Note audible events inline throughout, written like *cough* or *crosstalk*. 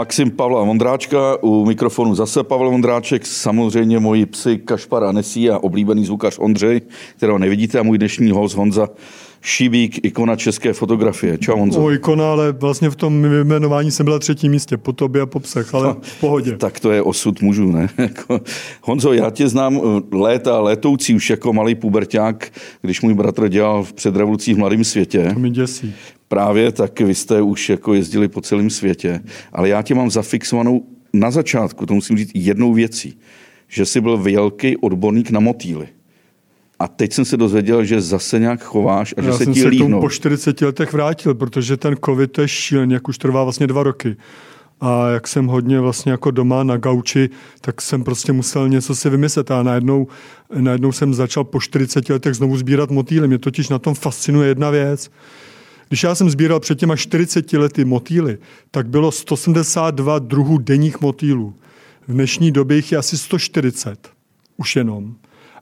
Maxim Pavla Vondráčka, u mikrofonu zase Pavel Vondráček, samozřejmě moji psy Kašpar a Nesí a oblíbený zvukař Ondřej, kterého nevidíte, a můj dnešní host Honza Šibík, ikona české fotografie. Čau Honzo. O ikona, ale vlastně v tom jmenování jsem byla třetí místě, po tobě a po psech, ale v pohodě. Tak to je osud mužů, ne? *laughs* Jako, Honzo, já tě znám eh, léta, létoucí už jako malý puberták, když můj bratr dělal v předrevolucí v Mladém světě. To mi děsí. Právě tak vy jste už jako jezdili po celém světě, ale já tě mám zafixovanou na začátku, to musím říct jednou věcí, že jsi byl velký odborník na motýly. A teď jsem se dozvěděl, že zase nějak chováš a že Já se jsem ti se k tomu líhnou. po 40 letech vrátil, protože ten covid to je šílený, jak už trvá vlastně dva roky. A jak jsem hodně vlastně jako doma na gauči, tak jsem prostě musel něco si vymyslet. A najednou, najednou jsem začal po 40 letech znovu sbírat motýly. Mě totiž na tom fascinuje jedna věc. Když já jsem sbíral před těma 40 lety motýly, tak bylo 182 druhů denních motýlů. V dnešní době jich je asi 140. Už jenom.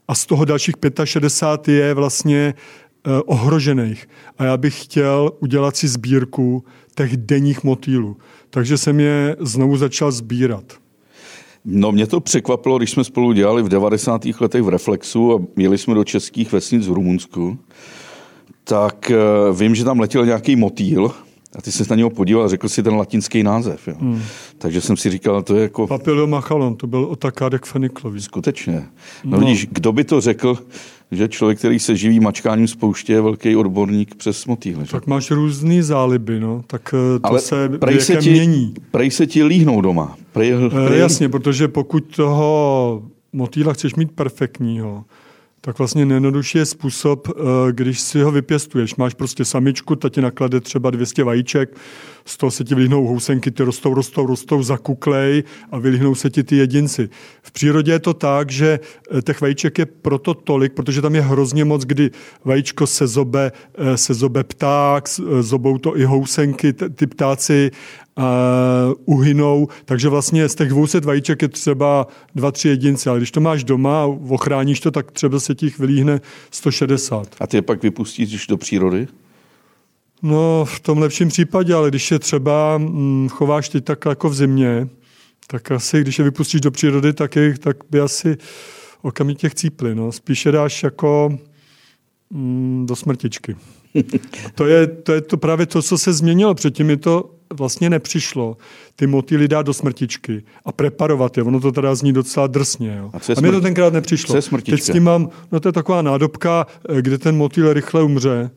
A z toho dalších 65 je vlastně eh, ohrožených. A já bych chtěl udělat si sbírku těch denních motýlů. Takže jsem je znovu začal sbírat. No mě to překvapilo, když jsme spolu dělali v 90. letech v Reflexu a jeli jsme do českých vesnic v Rumunsku, tak eh, vím, že tam letěl nějaký motýl a ty se na něho podíval a řekl si ten latinský název. Jo. Hmm. Takže jsem si říkal, to je jako Papilio machalon, to byl otakádek feniklový. skutečně. No, no vidíš, kdo by to řekl, že člověk, který se živí mačkáním z pouště, je velký odborník přes motýly. že? Tak máš různý záliby, no. Tak eh, to Ale se prej se, ti, mění. prej se ti líhnou doma. Prej, Eh, prej, Jasně, protože pokud toho motýla chceš mít perfektního, tak vlastně nejjednodušší je způsob, eh, když si ho vypěstuješ. Máš prostě samičku, ta ti naklade třeba 200 vajíček, z toho se ti vylíhnou housenky, ty rostou, rostou, rostou, zakuklej a vylíhnou se ti ty jedinci. V přírodě je to tak, že eh, těch vajíček je proto tolik, protože tam je hrozně moc, kdy vajíčko se zobe, eh, se zobe pták, zobou to i housenky, ty ptáci uh, uhynou, takže vlastně z těch 200 vajíček je třeba dva, tři jedinci, ale když to máš doma a ochráníš to, tak třeba se ti jich vylíhne 160. A ty je pak vypustíš do přírody? No, v tom lepším případě, ale když je třeba hm, chováš teď tak jako v zimě, tak asi, když je vypustíš do přírody, tak, je, tak by asi okamžitě chcípli. No. Spíš je dáš jako hm, do smrtičky. *laughs* To je, to je to právě to, co se změnilo. Předtím mi to vlastně nepřišlo. Ty motýly dát do smrtičky a preparovat je. Ono to teda zní docela drsně. Jo. A co a mě to tenkrát nepřišlo. co je smrtička? Teď s tím mám, no to je taková nádobka, eh, kde ten motýl rychle umře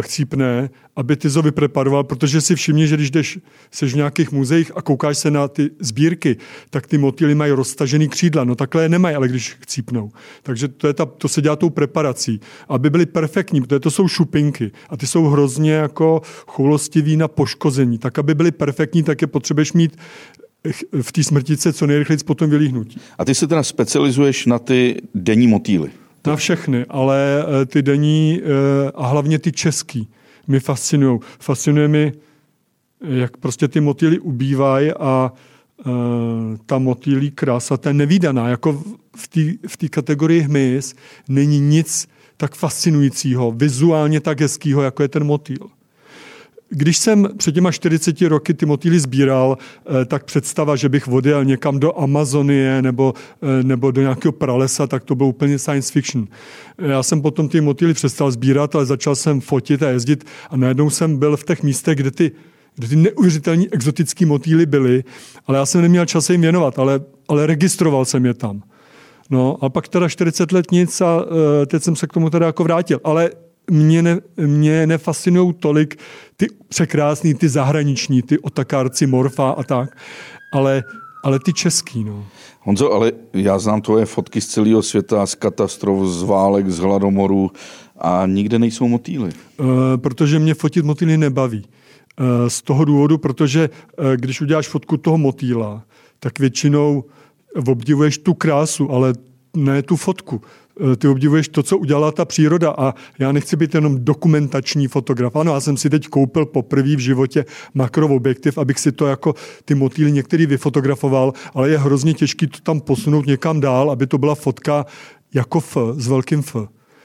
chcípne, aby ty zo vypreparoval, protože si všimni, že když jdeš, seš v nějakých muzeích a koukáš se na ty sbírky, tak ty motýly mají roztažený křídla. No takhle je nemají, ale když chcípnou. Takže to, je ta, to se dělá tou preparací, aby byly perfektní, protože to jsou šupinky a ty jsou hrozně jako choulostivý na poškození. Tak, aby byly perfektní, tak je potřebuješ mít ch- v té smrtice co nejrychleji potom vylíhnutí. A ty se teda specializuješ na ty denní motýly. Na všechny, ale eh, ty denní eh, a hlavně ty český mě fascinují. Fascinuje mi, jak prostě ty motýly ubývají a eh, ta motýlí krása, ta nevýdaná. Jako v- té v kategorii hmyz není nic tak fascinujícího, vizuálně tak hezkýho, jako je ten motýl. Když jsem před těma 40 roky ty motýly sbíral, eh, tak představa, že bych odjel někam do Amazonie nebo, eh, nebo do nějakého pralesa, tak to bylo úplně science fiction. Eh, Já jsem potom ty motýly přestal sbírat, ale začal jsem fotit a jezdit a najednou jsem byl v těch místech, kde ty kde ty neuvěřitelní exotický motýly byly, ale já jsem neměl čas jim věnovat, ale, ale registroval jsem je tam. No a pak teda 40 let nic a teď jsem se k tomu teda jako vrátil. Ale mě, ne, mě nefascinují tolik ty překrásný, ty zahraniční, ty otakárci, morfa a tak, ale, ale ty český, no. Honzo, ale já znám tvoje fotky z celého světa, z katastrof, z válek, z hladomoru a nikde nejsou motýly. Uh, protože mě fotit motýly nebaví. Uh, z toho důvodu, protože uh, když uděláš fotku toho motýla, tak většinou obdivuješ tu krásu, ale ne tu fotku. Uh, Ty obdivuješ to, co udělala ta příroda a já nechci být jenom dokumentační fotograf. Ano, já jsem si teď koupil poprvé v životě makroobjektiv, abych si to jako ty motýly některý vyfotografoval, ale je hrozně těžký to tam posunout někam dál, aby to byla fotka jako F, s velkým F.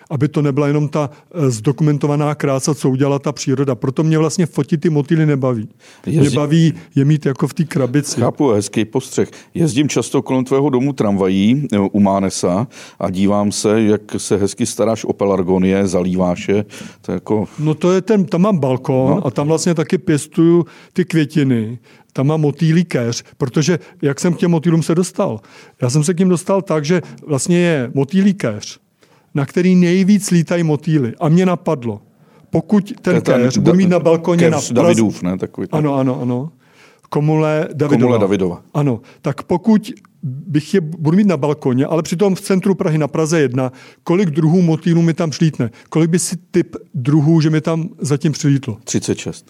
aby to nebyla jenom ta eh, zdokumentovaná krása, co udělala ta příroda. Proto mě vlastně fotit ty motýly nebaví. Jezdí... Mě baví je mít jako v té krabici. Chápu, hezký postřeh. Jezdím často kolem tvého domu tramvají eh, u Mánesa a dívám se, jak se hezky staráš o pelargonie, zalíváš je. To je jako... No to je ten, tam mám balkon no. a tam vlastně taky pěstuju ty květiny tam má motýlí keř, protože jak jsem k těm motýlům se dostal? Já jsem se k ním dostal tak, že vlastně je motýlí keř, na který nejvíc lítají motýly. A mě napadlo, pokud ten, keř budu mít na balkoně na Davidův, ne? Takový ten. Ano, ano, ano. Komule Davidova. Komule Davidova. Ano, tak pokud bych je budu mít na balkoně, ale přitom v centru Prahy na Praze 1, kolik druhů motýlů mi tam přilítne? Kolik by si typ druhů, že mi tam zatím přilítlo? 36.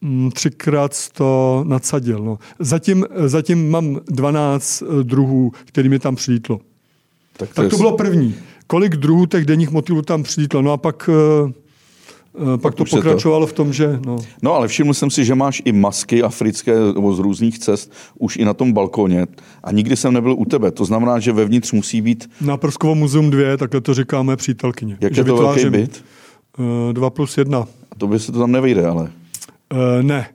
Mm, třikrát to nadsadil. No. Zatím, zatím mám 12 eh, druhů, který mi tam přilítlo. Tak to, tak to bylo první. Kolik druhů těch denních motýlů tam přilítlo? No a pak, uh, pak to pokračovalo to... v tom, že... No. no ale všiml jsem si, že máš i masky africké nebo z různých cest už i na tom balkóně a nikdy jsem nebyl u tebe. To znamená, že vevnitř musí být... Na Prskovo muzeum 2, takhle to říkáme přítelkyně. Jak je to velký byt? 2 plus 1. A to by se to tam nevejde, ale... Uh, ne.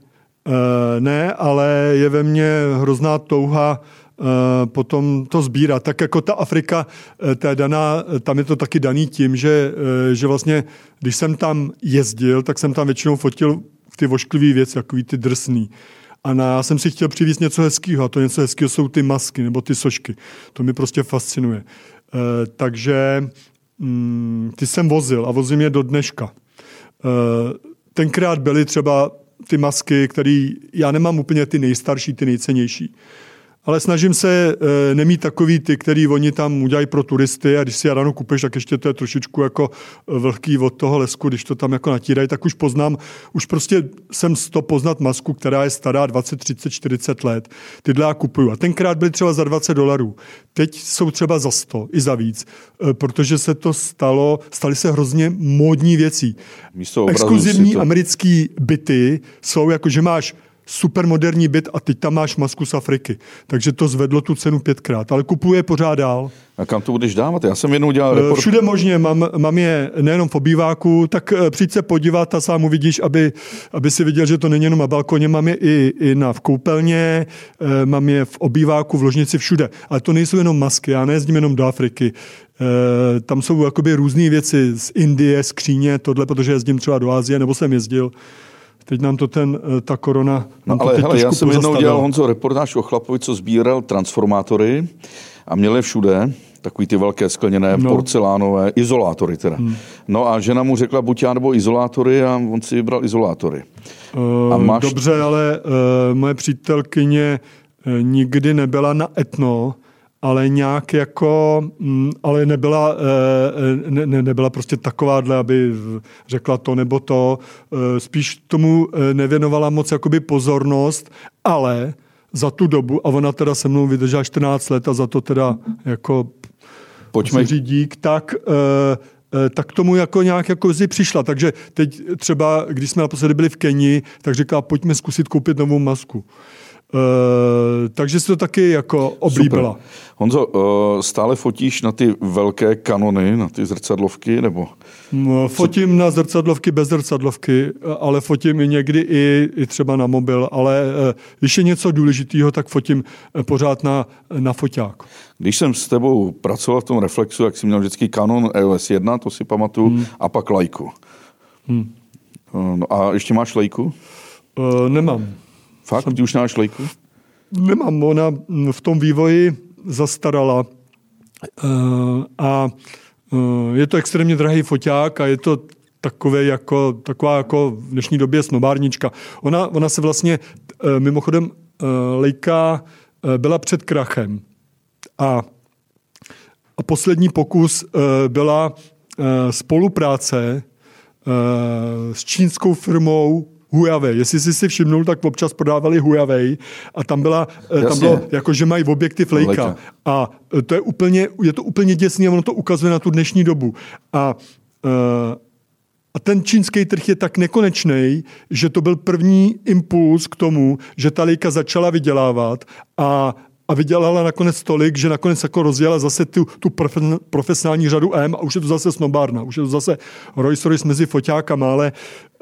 Uh, ne, ale je ve mně hrozná touha uh, potom to sbírat. Tak jako ta Afrika, ta je daná, tam je to taky daný tím, že, že vlastně, když jsem tam jezdil, tak jsem tam většinou fotil ty vošklivé věci, takový ty drsný. A na, já jsem si chtěl přivést něco hezkého a to něco hezkého jsou ty masky nebo ty sošky. To mi prostě fascinuje. E, takže mm, ty jsem vozil a vozím je do dneška. E, tenkrát byly třeba ty masky, které já nemám úplně ty nejstarší, ty nejcennější. Ale snažím se e, nemít takový ty, který oni tam udělají pro turisty a když si já ráno kupeš, tak ještě to je trošičku jako eh, vlhký od toho lesku, když to tam jako natírají, tak už poznám, už prostě jsem z to poznat masku, která je stará 20, 30, 40 let. Tyhle já kupuju. A tenkrát byly třeba za 20 dolarů. Teď jsou třeba za 100 i za víc, e, protože se to stalo, staly se hrozně módní věcí. Místo Exkluzivní to... americký byty jsou jako, že máš supermoderní byt a teď tam máš masku z Afriky. Takže to zvedlo tu cenu pětkrát, ale kupuje pořád dál. A kam to budeš dávat? Já jsem jednou dělal report... Všude možně, mám, mám je nejenom v obýváku, tak eh, přijď se podívat a sám uvidíš, aby, aby si viděl, že to není jenom na balkoně, mám je i, i na v koupelně, eh, mám je v obýváku, v ložnici, všude. Ale to nejsou jenom masky, já nejezdím jenom do Afriky. Eh, tam jsou jakoby různé věci z Indie, skříně, tohle, protože jezdím třeba do Asie, nebo jsem jezdil Teď nám to ten, eh, ta korona... No, ale hele, já jsem jednou dělal Honzo reportáž o chlapovi, co sbíral transformátory a měl je všude, takový ty velké skleněné no. porcelánové, izolátory teda. Hmm. No a žena mu řekla buď já nebo izolátory a on si vybral izolátory. Uh, a máš... Dobře, ale uh, moje přítelkyně nikdy nebyla na etno, ale nějak jako, mm, ale nebyla, eh, ne, ne, nebyla prostě takováhle, aby řekla to nebo to. Eh, spíš tomu eh, nevěnovala moc jakoby pozornost, ale za tu dobu, a ona teda se mnou vydržela 14 let a za to teda jako Pojďme. řídík, tak tak tomu jako nějak jako zi přišla. Takže teď třeba, když jsme naposledy byli v Keni, tak říká, pojďme zkusit koupit novou masku. Uh, takže si to taky jako oblíbila. Super. Honzo, uh, stále fotíš na ty velké kanony, na ty zrcadlovky, nebo? No, fotím na zrcadlovky bez zrcadlovky, ale fotím i někdy i, i třeba na mobil, ale když je něco důležitého, tak fotím pořád na, na foťák. Když jsem s tebou pracoval v tom Reflexu, jak jsi měl vždycky Canon EOS 1, to si pamatuju, hmm. a pak lajku. Hmm. No a ještě máš lajku? Uh, nemám. Fakt? Ty už máš lejku? Nemám, ona v tom vývoji zastarala uh, a uh, je to extrémně drahý foťák a je to takové jako, taková jako v dnešní době snobárnička. Ona, ona se vlastně, uh, mimochodem, Lejka byla před krachem a, a poslední pokus byla spolupráce s čínskou firmou Huawei. Jestli jsi si všimnul, tak občas prodávali Huawei a tam, byla, Jasně. Eh, tam bylo, jako že mají objektiv Leica. A eh, to je úplně, je to úplně děsný a ono to ukazuje na tu dnešní dobu. A uh, a ten čínský trh je tak nekonečný, že to byl první impuls k tomu, že ta Leica začala vydělávat a a vydělala nakonec tolik, že nakonec jako rozjela zase tu, tu profesionální řadu M a už je to zase snobárna, už je to zase Rolls Royce mezi foťákama, ale Uh,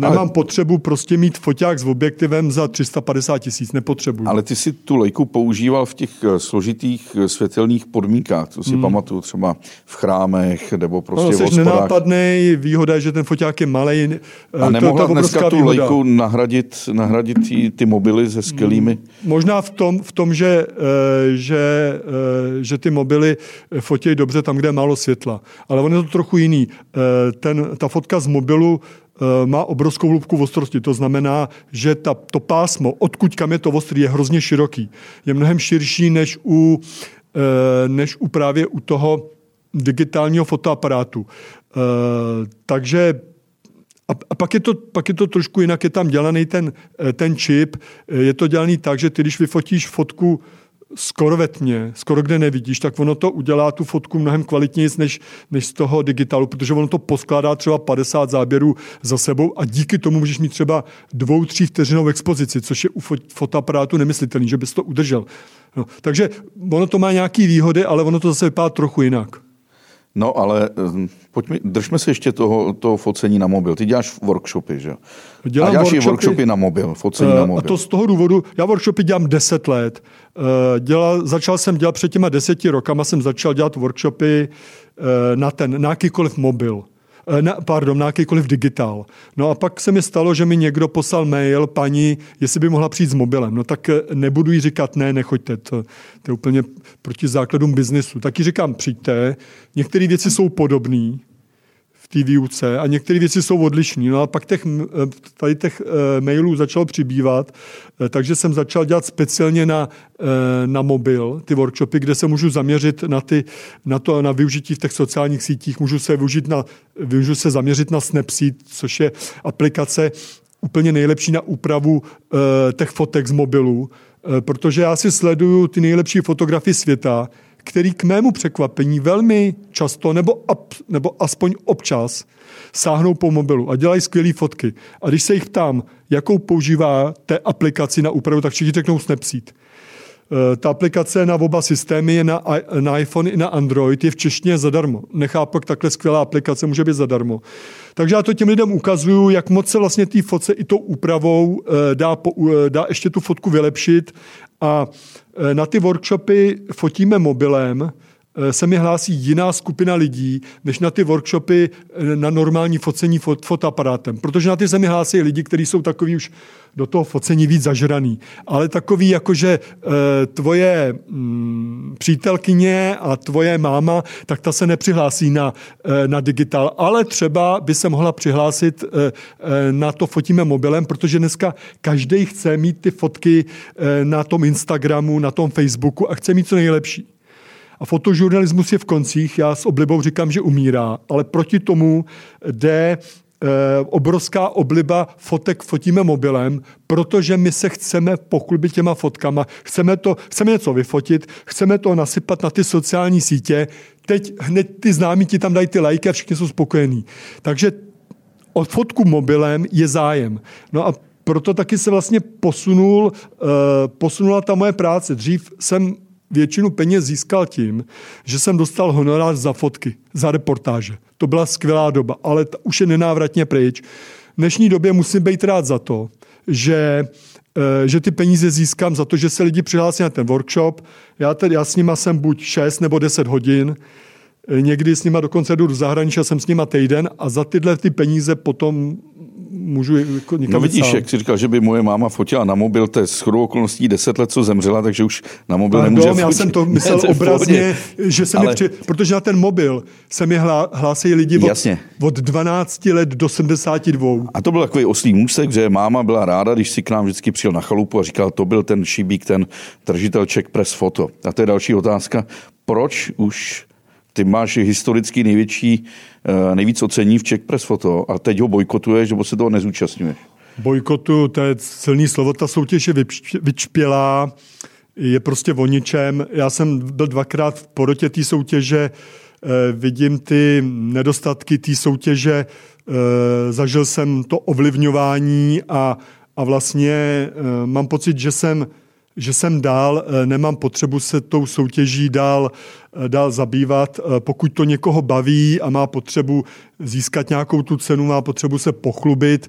nemám ale, potřebu prostě mít foťák s objektivem za 350 tisíc, nepotřebuji. Ale ty si tu lejku používal v těch eh, složitých eh, světelných podmínkách, to si hmm. pamatuju třeba v chrámech nebo prostě no, v hospodách. nenápadný, výhoda je, že ten foťák je malý. A nemohla to, dneska tu výhoda. lejku nahradit, nahradit ty, ty mobily se skvělými? Hmm. Možná v tom, v tom že, že, že ty mobily fotí dobře tam, kde je málo světla. Ale on je to trochu jiný. Ten, ta fotka z mobilu mobilu eh, má obrovskou hloubku ostrosti. To znamená, že ta, to pásmo, odkud kam je to ostrý, je hrozně široký. Je mnohem širší než u, eh, než u právě u toho digitálního fotoaparátu. Eh, takže a, a pak, je to, pak je to trošku jinak, je tam dělaný ten, ten čip. Je to dělaný tak, že ty, když vyfotíš fotku skoro ve tmě, skoro kde nevidíš, tak ono to udělá tu fotku mnohem kvalitněji než, než z toho digitálu, protože ono to poskládá třeba 50 záběrů za sebou a díky tomu můžeš mít třeba dvou, tří vteřinou expozici, což je u fotoaparátu nemyslitelný, že bys to udržel. No, takže ono to má nějaké výhody, ale ono to zase vypadá trochu jinak. No ale hm, pojďme, držme se ještě toho, toho focení na mobil. Ty děláš workshopy, že? Dělám a děláš workshopy, workshopy na mobil, focení uh, na mobil. A to z toho důvodu, já workshopy dělám 10 let. Uh, dělal, začal jsem dělat před těma deseti rokama, jsem začal dělat workshopy uh, na ten, na jakýkoliv mobil. Eh, na, pardon, na jakýkoliv digitál. No a pak se mi stalo, že mi někdo poslal mail, paní, jestli by mohla přijít s mobilem. No tak eh, nebudu jí říkat, ne, nechoďte, to, to je úplně proti základům biznesu. Taky říkám, přijďte, některé věci jsou podobné, té výuce a některé věci jsou odlišné. No a pak těch, eh, tady těch eh, mailů začalo přibývat, eh, takže jsem začal dělat speciálně na, na mobil ty workshopy, kde se můžu zaměřit na, ty, na to, na využití v těch sociálních sítích, můžu se, využít na, můžu se zaměřit na Snapseed, což je aplikace úplně nejlepší na úpravu těch fotek z mobilu, protože já si sleduju ty nejlepší fotografie světa, který k mému překvapení velmi často nebo, ap, nebo aspoň občas sáhnou po mobilu a dělají skvělé fotky. A když se jich ptám, jakou používá té aplikaci na úpravu, tak všichni řeknou Snapseed. Eh, ta aplikace na oba systémy je na, na iPhone i na Android, je v češtině zadarmo. Nechápu, jak takhle skvělá aplikace může být zadarmo. Takže já to těm lidem ukazuju, jak moc se vlastně té fotce i tou úpravou eh, dá, eh, dá ještě tu fotku vylepšit a na ty workshopy fotíme mobilem, eh, se mi hlásí jiná skupina lidí, než na ty workshopy eh, na normální focení fot, fotoaparátem. Protože na ty se mi hlásí lidi, kteří jsou takový už do toho focení víc zažraný. Ale takový, jakože e, tvoje mm, přítelkyně a tvoje máma, tak ta se nepřihlásí na, e, na digitál. Ale třeba by se mohla přihlásit e, e, na to fotíme mobilem, protože dneska každý chce mít ty fotky e, na tom Instagramu, na tom Facebooku a chce mít co nejlepší. A fotožurnalismus je v koncích, já s oblibou říkám, že umírá, ale proti tomu jde Eh, obrovská obliba fotek fotíme mobilem, protože my se chceme pochlubit těma fotkama, chceme, to, chceme něco vyfotit, chceme to nasypat na ty sociální sítě, teď hned ty známí ti tam dají ty lajky a všichni jsou spokojení. Takže od fotku mobilem je zájem. No a proto taky se vlastně posunul, uh, posunula ta moje práce. Dřív jsem většinu peněz získal tím, že jsem dostal honorář za fotky, za reportáže. To byla skvělá doba, ale ta už je nenávratně pryč. V dnešní době musím být rád za to, že eh, že ty peníze získám za to, že se lidi přihlásí na ten workshop. Já, tedy, já s nima jsem buď 6 nebo 10 hodin, eh, někdy s nima dokonce jdu do zahraničí a jsem s nima týden a za tyhle ty peníze potom můžu jako No vidíš, jak jsi říkal, že by moje máma fotila na mobil, to je shodou okolností deset let, co zemřela, takže už na mobil Pardon, nemůže já jsem to *laughs* myslel ne, obrazně, že se Ale... mi při... protože na ten mobil se mi hlá, hlásí lidi od, Jasně. od 12 let do 72. A to byl takový oslý můstek, že máma byla ráda, když si k nám vždycky přijel na chalupu a říkal, to byl ten šibík, ten držitel Czech Press Foto. A to je další otázka, proč už ty máš historicky největší, eh, nejvíc ocení v Czech Press Photo a teď ho bojkotuješ, nebo se toho nezúčastňuješ? Bojkotu, to je silný slovo, ta soutěž je vyčpělá, je prostě o ničem. Já jsem byl dvakrát v porotě té soutěže, eh, vidím ty nedostatky té soutěže, eh, zažil jsem to ovlivňování a, a vlastně mám pocit, že jsem že jsem dál, nemám potřebu se tou soutěží dál, dál zabývat. Pokud to někoho baví a má potřebu získat nějakou tu cenu, má potřebu se pochlubit,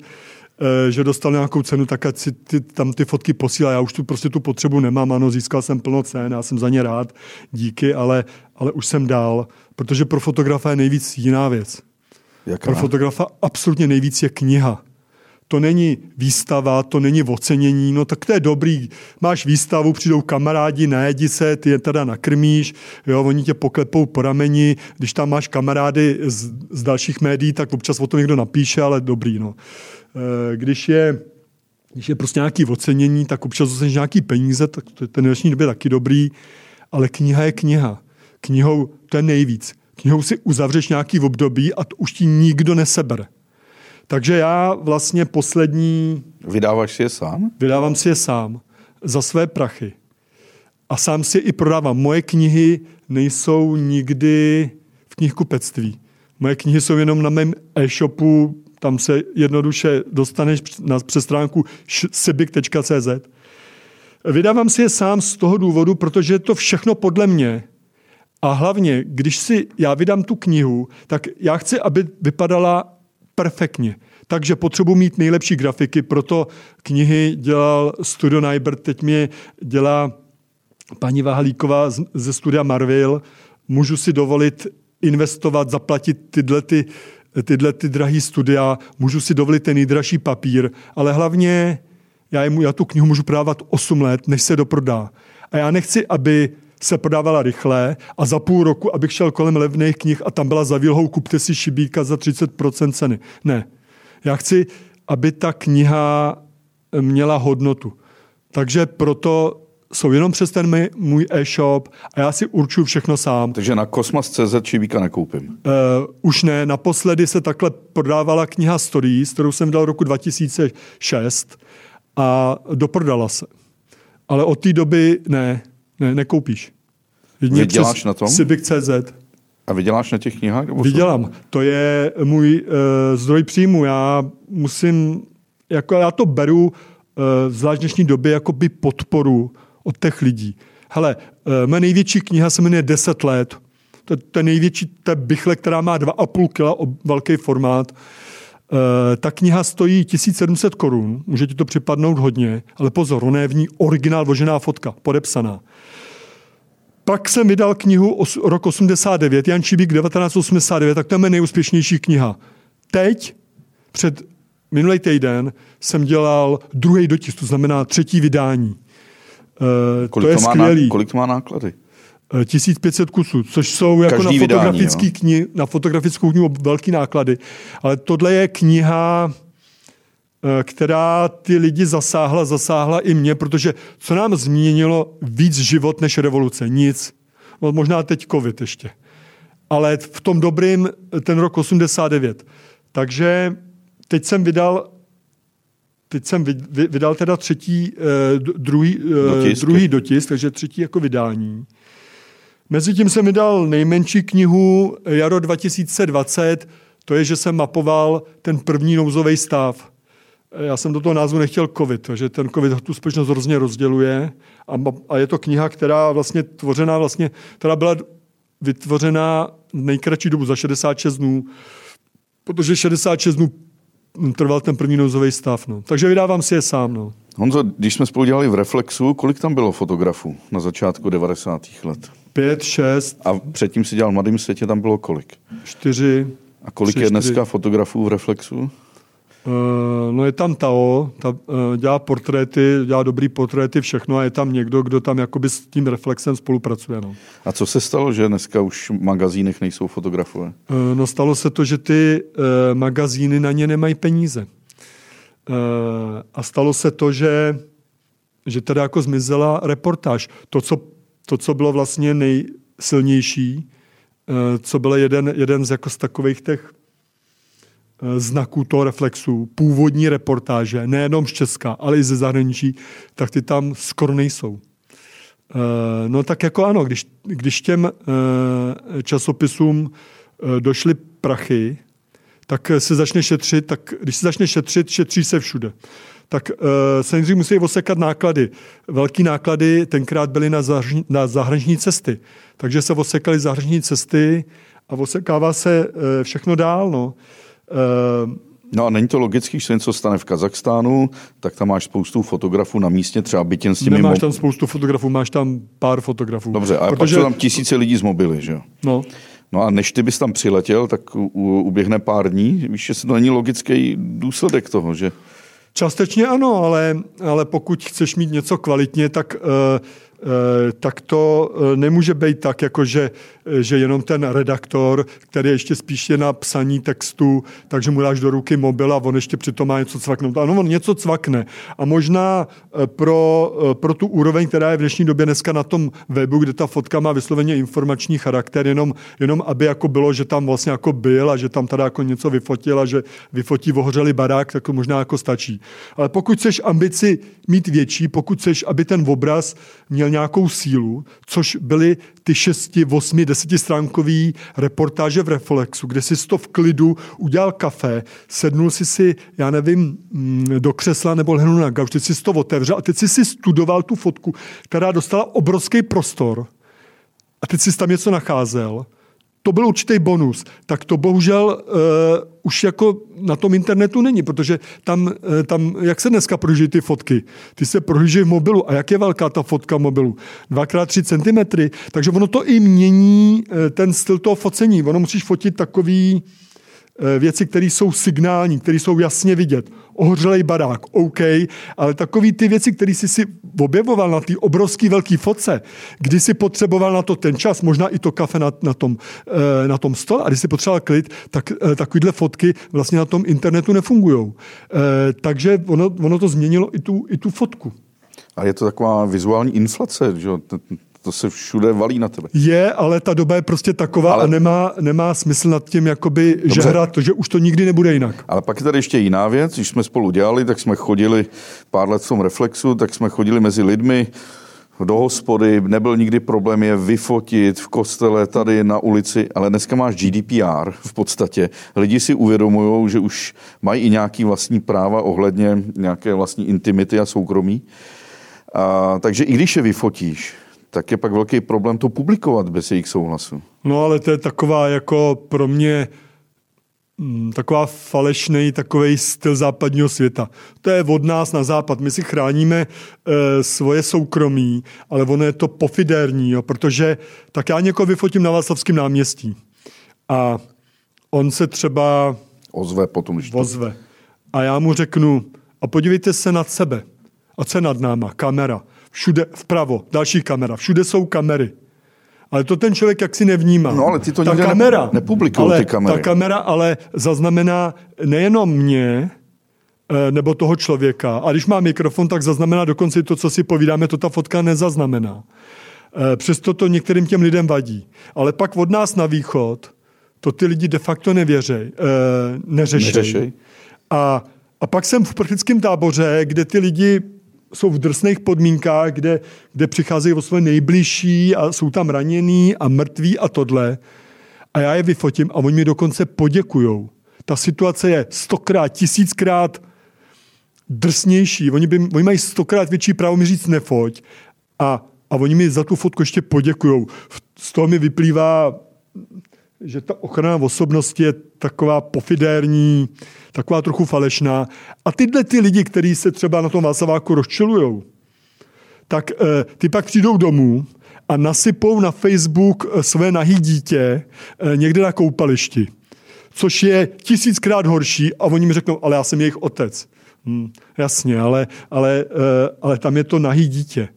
že dostal nějakou cenu, tak ať si ty, tam ty fotky posílá. Já už tu prostě tu potřebu nemám, ano, získal jsem plno cen, já jsem za ně rád, díky, ale, ale už jsem dál, protože pro fotografa je nejvíc jiná věc. Jaká? Pro fotografa absolutně nejvíc je kniha. To není výstava, to není ocenění, no tak to je dobrý. Máš výstavu, přijdou kamarádi, najedí se, ty je teda nakrmíš, jo, oni tě poklepou po rameni, když tam máš kamarády z, z dalších médií, tak občas o to někdo napíše, ale dobrý, no. E, když je když je prostě nějaký ocenění, tak občas dostaneš nějaký peníze, tak to je ten dnešní době taky dobrý, ale kniha je kniha. Knihou to je nejvíc. Knihou si uzavřeš nějaký období a to už ti nikdo nesebere. Takže já vlastně poslední... Vydáváš si je sám? Vydávám si je sám. Za své prachy. A sám si je i prodávám. Moje knihy nejsou nikdy v knihkupectví. Moje knihy jsou jenom na mém e-shopu, tam se jednoduše dostaneš na přestránku sibik.cz. Vydávám si je sám z toho důvodu, protože je to všechno podle mě. A hlavně, když si já vydám tu knihu, tak já chci, aby vypadala perfektně. Takže potřebuji mít nejlepší grafiky, proto knihy dělal Studio Nybert, teď mě dělá paní Vahalíková ze studia Marvel. Můžu si dovolit investovat, zaplatit tyhle ty, tyhle ty drahý studia, můžu si dovolit ten nejdražší papír, ale hlavně já, jemu, já tu knihu můžu prodávat 8 let, než se doprodá. A já nechci, aby se prodávala rychle a za půl roku, abych šel kolem levných knih a tam byla za výlohou kupte si šibíka za 30% ceny. Ne. Já chci, aby ta kniha měla hodnotu. Takže proto jsou jenom přes ten můj e-shop a já si určuju všechno sám. Takže na Kosmas.cz šibíka nekoupím? Uh, už ne. Naposledy se takhle prodávala kniha Stories, kterou jsem dal roku 2006 a doprodala se. Ale od té doby ne. Ne, nekoupíš. Jedině Vyděláš na tom? Civic.cz. A vyděláš na těch knihách? Nebo Vydělám. To je můj uh, zdroj příjmu. Já musím, jako já to beru uh, zvlášť v dnešní době jako by podporu od těch lidí. Hele, uh, moje největší kniha se jmenuje 10 let. To, to je největší, to je bychle, která má 2,5 kg, velký formát. Uh, ta kniha stojí 1700 korun, může ti to připadnout hodně, ale pozor, ona je v ní originál vožená fotka, podepsaná. Pak jsem vydal knihu os, rok 89, Jan Čibík 1989, tak to je nejúspěšnější kniha. Teď, před minulý týden, jsem dělal druhý dotisk, to znamená třetí vydání. Uh, kolik to je to má skvělý. Na, kolik to má náklady? 1500 kusů, což jsou jako na, fotografický kni, na fotografickou knihu velký náklady. Ale tohle je kniha, eh, která ty lidi zasáhla, zasáhla i mě, protože co nám změnilo víc život než revoluce? Nic. No, možná teď covid ještě. Ale v tom dobrým ten rok 89. Takže teď jsem vydal Teď jsem vydal teda třetí, eh, druhý, eh, dotisk. druhý dotisk, takže třetí jako vydání. Mezitím jsem vydal nejmenší knihu Jaro 2020, to je, že jsem mapoval ten první nouzový stav. Já jsem do toho názvu nechtěl COVID, že ten COVID tu společnost hrozně rozděluje a, a je to kniha, která vlastně tvořená vlastně, která byla vytvořená nejkratší dobu za 66 dnů, protože 66 dnů trval ten první nouzový stav. No. Takže vydávám si je sám. No. Honzo, když jsme spolu dělali v Reflexu, kolik tam bylo fotografů na začátku 90. let? Pět, šest. A předtím si dělal v Mladém světě, tam bylo kolik? Čtyři. A kolik tři, je dneska čtyři. fotografů v Reflexu? Uh, no je tam Tao, ta, uh, dělá portréty, dělá dobrý portréty, všechno a je tam někdo, kdo tam jakoby s tím reflexem spolupracuje. No. A co se stalo, že dneska už v magazínech nejsou fotografové? Uh, no stalo se to, že ty magazíny na ně nemají peníze. A stalo se to, že, že teda jako zmizela reportáž. To, co to, co bylo vlastně nejsilnější, eh, co byl jeden, jeden z, jako z takových těch eh, znaků toho reflexu, původní reportáže, nejenom z Česka, ale i ze zahraničí, tak ty tam skoro nejsou. Eh, no tak jako ano, když, když těm časopisům došly prachy, tak se začne šetřit, tak když se začne šetřit, šetří se všude. tak se nejdřív musí osekat náklady. Velký náklady tenkrát byly na, zahrani, na zahraniční cesty. Takže se osekaly zahraniční cesty a osekává se všechno dál. No. No a není to logický, že se něco stane v Kazachstánu, tak tam máš spoustu fotografů na místě, třeba bytěn s těmi... Nemáš tam spoustu fotografů, máš tam pár fotografů. Dobře, a protože... pak tam tisíce lidí z mobily, že jo? No. No a než ty bys tam přiletěl, tak u, uběhne pár dní. Víš, že to není logický důsledek toho, že... Částečně ano, ale, ale pokud chceš mít něco kvalitně, tak uh, tak to eh, nemůže být tak, jako že, eh, že jenom ten redaktor, který ještě spíše na psaní textu, takže mu dáš do ruky mobil a on ještě přitom má něco cvaknout. Ano, on něco cvakne. A možná pro, pro tu úroveň, která je v dnešní době dneska na tom webu, kde ta fotka má vysloveně informační charakter, jenom, jenom aby jako bylo, že tam vlastně jako byl a že tam teda jako něco vyfotil a že vyfotí ohořelý barák, tak to možná jako stačí. Ale pokud chceš ambici mít větší, pokud chceš, aby ten obraz měl měl nějakou sílu, což byly ty 6, 8, 10 stránkový reportáže v Reflexu, kde si to v klidu udělal kafe, sednul si si, já nevím, mm, do křesla nebo lehnul na gauč, teď si to otevřel a teď si studoval tu fotku, která dostala obrovský prostor a teď si tam něco nacházel to byl určitý bonus. Tak to bohužel uh, už jako na tom internetu není, protože tam, uh, tam jak se dneska prohlíží ty fotky? Ty se prohlíží v mobilu. A jak je velká ta fotka mobilu? 2x3 cm. Takže ono to i mění uh, ten styl toho focení. Ono musíš fotit takový uh, věci, které jsou signální, které jsou jasně vidět ohořelej barák, OK, ale takový ty věci, které jsi si objevoval na té obrovský velký foce, kdy si potřeboval na to ten čas, možná i to kafe na, na, tom, eh, na tom stole, a když si potřeboval klid, tak eh, takovýhle fotky vlastně na tom internetu nefungují. Eh, takže ono, ono to změnilo i tu, i tu fotku. A je to taková vizuální inflace, že to se všude valí na tebe. Je, ale ta doba je prostě taková ale... a nemá, nemá smysl nad tím jakoby Dobře. žehrat, to, že už to nikdy nebude jinak. Ale pak je tady ještě jiná věc, když jsme spolu dělali, tak jsme chodili pár let v tom Reflexu, tak jsme chodili mezi lidmi, do hospody, nebyl nikdy problém je vyfotit v kostele, tady na ulici, ale dneska máš GDPR v podstatě. Lidi si uvědomují, že už mají i nějaký vlastní práva ohledně nějaké vlastní intimity a soukromí. A, takže i když je vyfotíš, tak je pak velký problém to publikovat bez jejich souhlasu. No ale to je taková jako pro mě mm, taková falešný takový styl západního světa. To je od nás na západ. My si chráníme e, svoje soukromí, ale ono je to pofidérní, jo, protože tak já někoho vyfotím na Václavském náměstí a on se třeba ozve potom, když ozve. A já mu řeknu, a podívejte se nad sebe. A co je nad náma? Kamera všude vpravo, další kamera, všude jsou kamery. Ale to ten člověk jaksi nevnímá. No ale ty to ta kamera, nepublikují ty kamery. Ta kamera ale zaznamená nejenom mě, eh, nebo toho člověka. A když má mikrofon, tak zaznamená dokonce to, co si povídáme, to ta fotka nezaznamená. Eh, přesto to některým těm lidem vadí. Ale pak od nás na východ to ty lidi de facto nevěřej, eh, neřeší. Neřešej. A, a pak jsem v praktickém táboře, kde ty lidi jsou v drsných podmínkách, kde, kde přicházejí o své nejbližší a jsou tam ranění a mrtví a tohle. A já je vyfotím a oni mi dokonce poděkujou. Ta situace je stokrát, tisíckrát drsnější. Oni, by, oni mají stokrát větší právo mi říct nefoť a, a oni mi za tu fotku ještě poděkujou. Z toho mi vyplývá že ta ochrana osobnosti je taková pofidérní, taková trochu falešná. A tyhle ty lidi, kteří se třeba na tom Václaváku rozčilujou, tak eh, ty pak přijdou domů a nasypou na Facebook eh, své nahý dítě eh, někde na koupališti. Což je tisíckrát horší a oni mi řeknou, ale já jsem jejich otec. Hmm, jasně, ale, ale, ale tam je to nahý dítě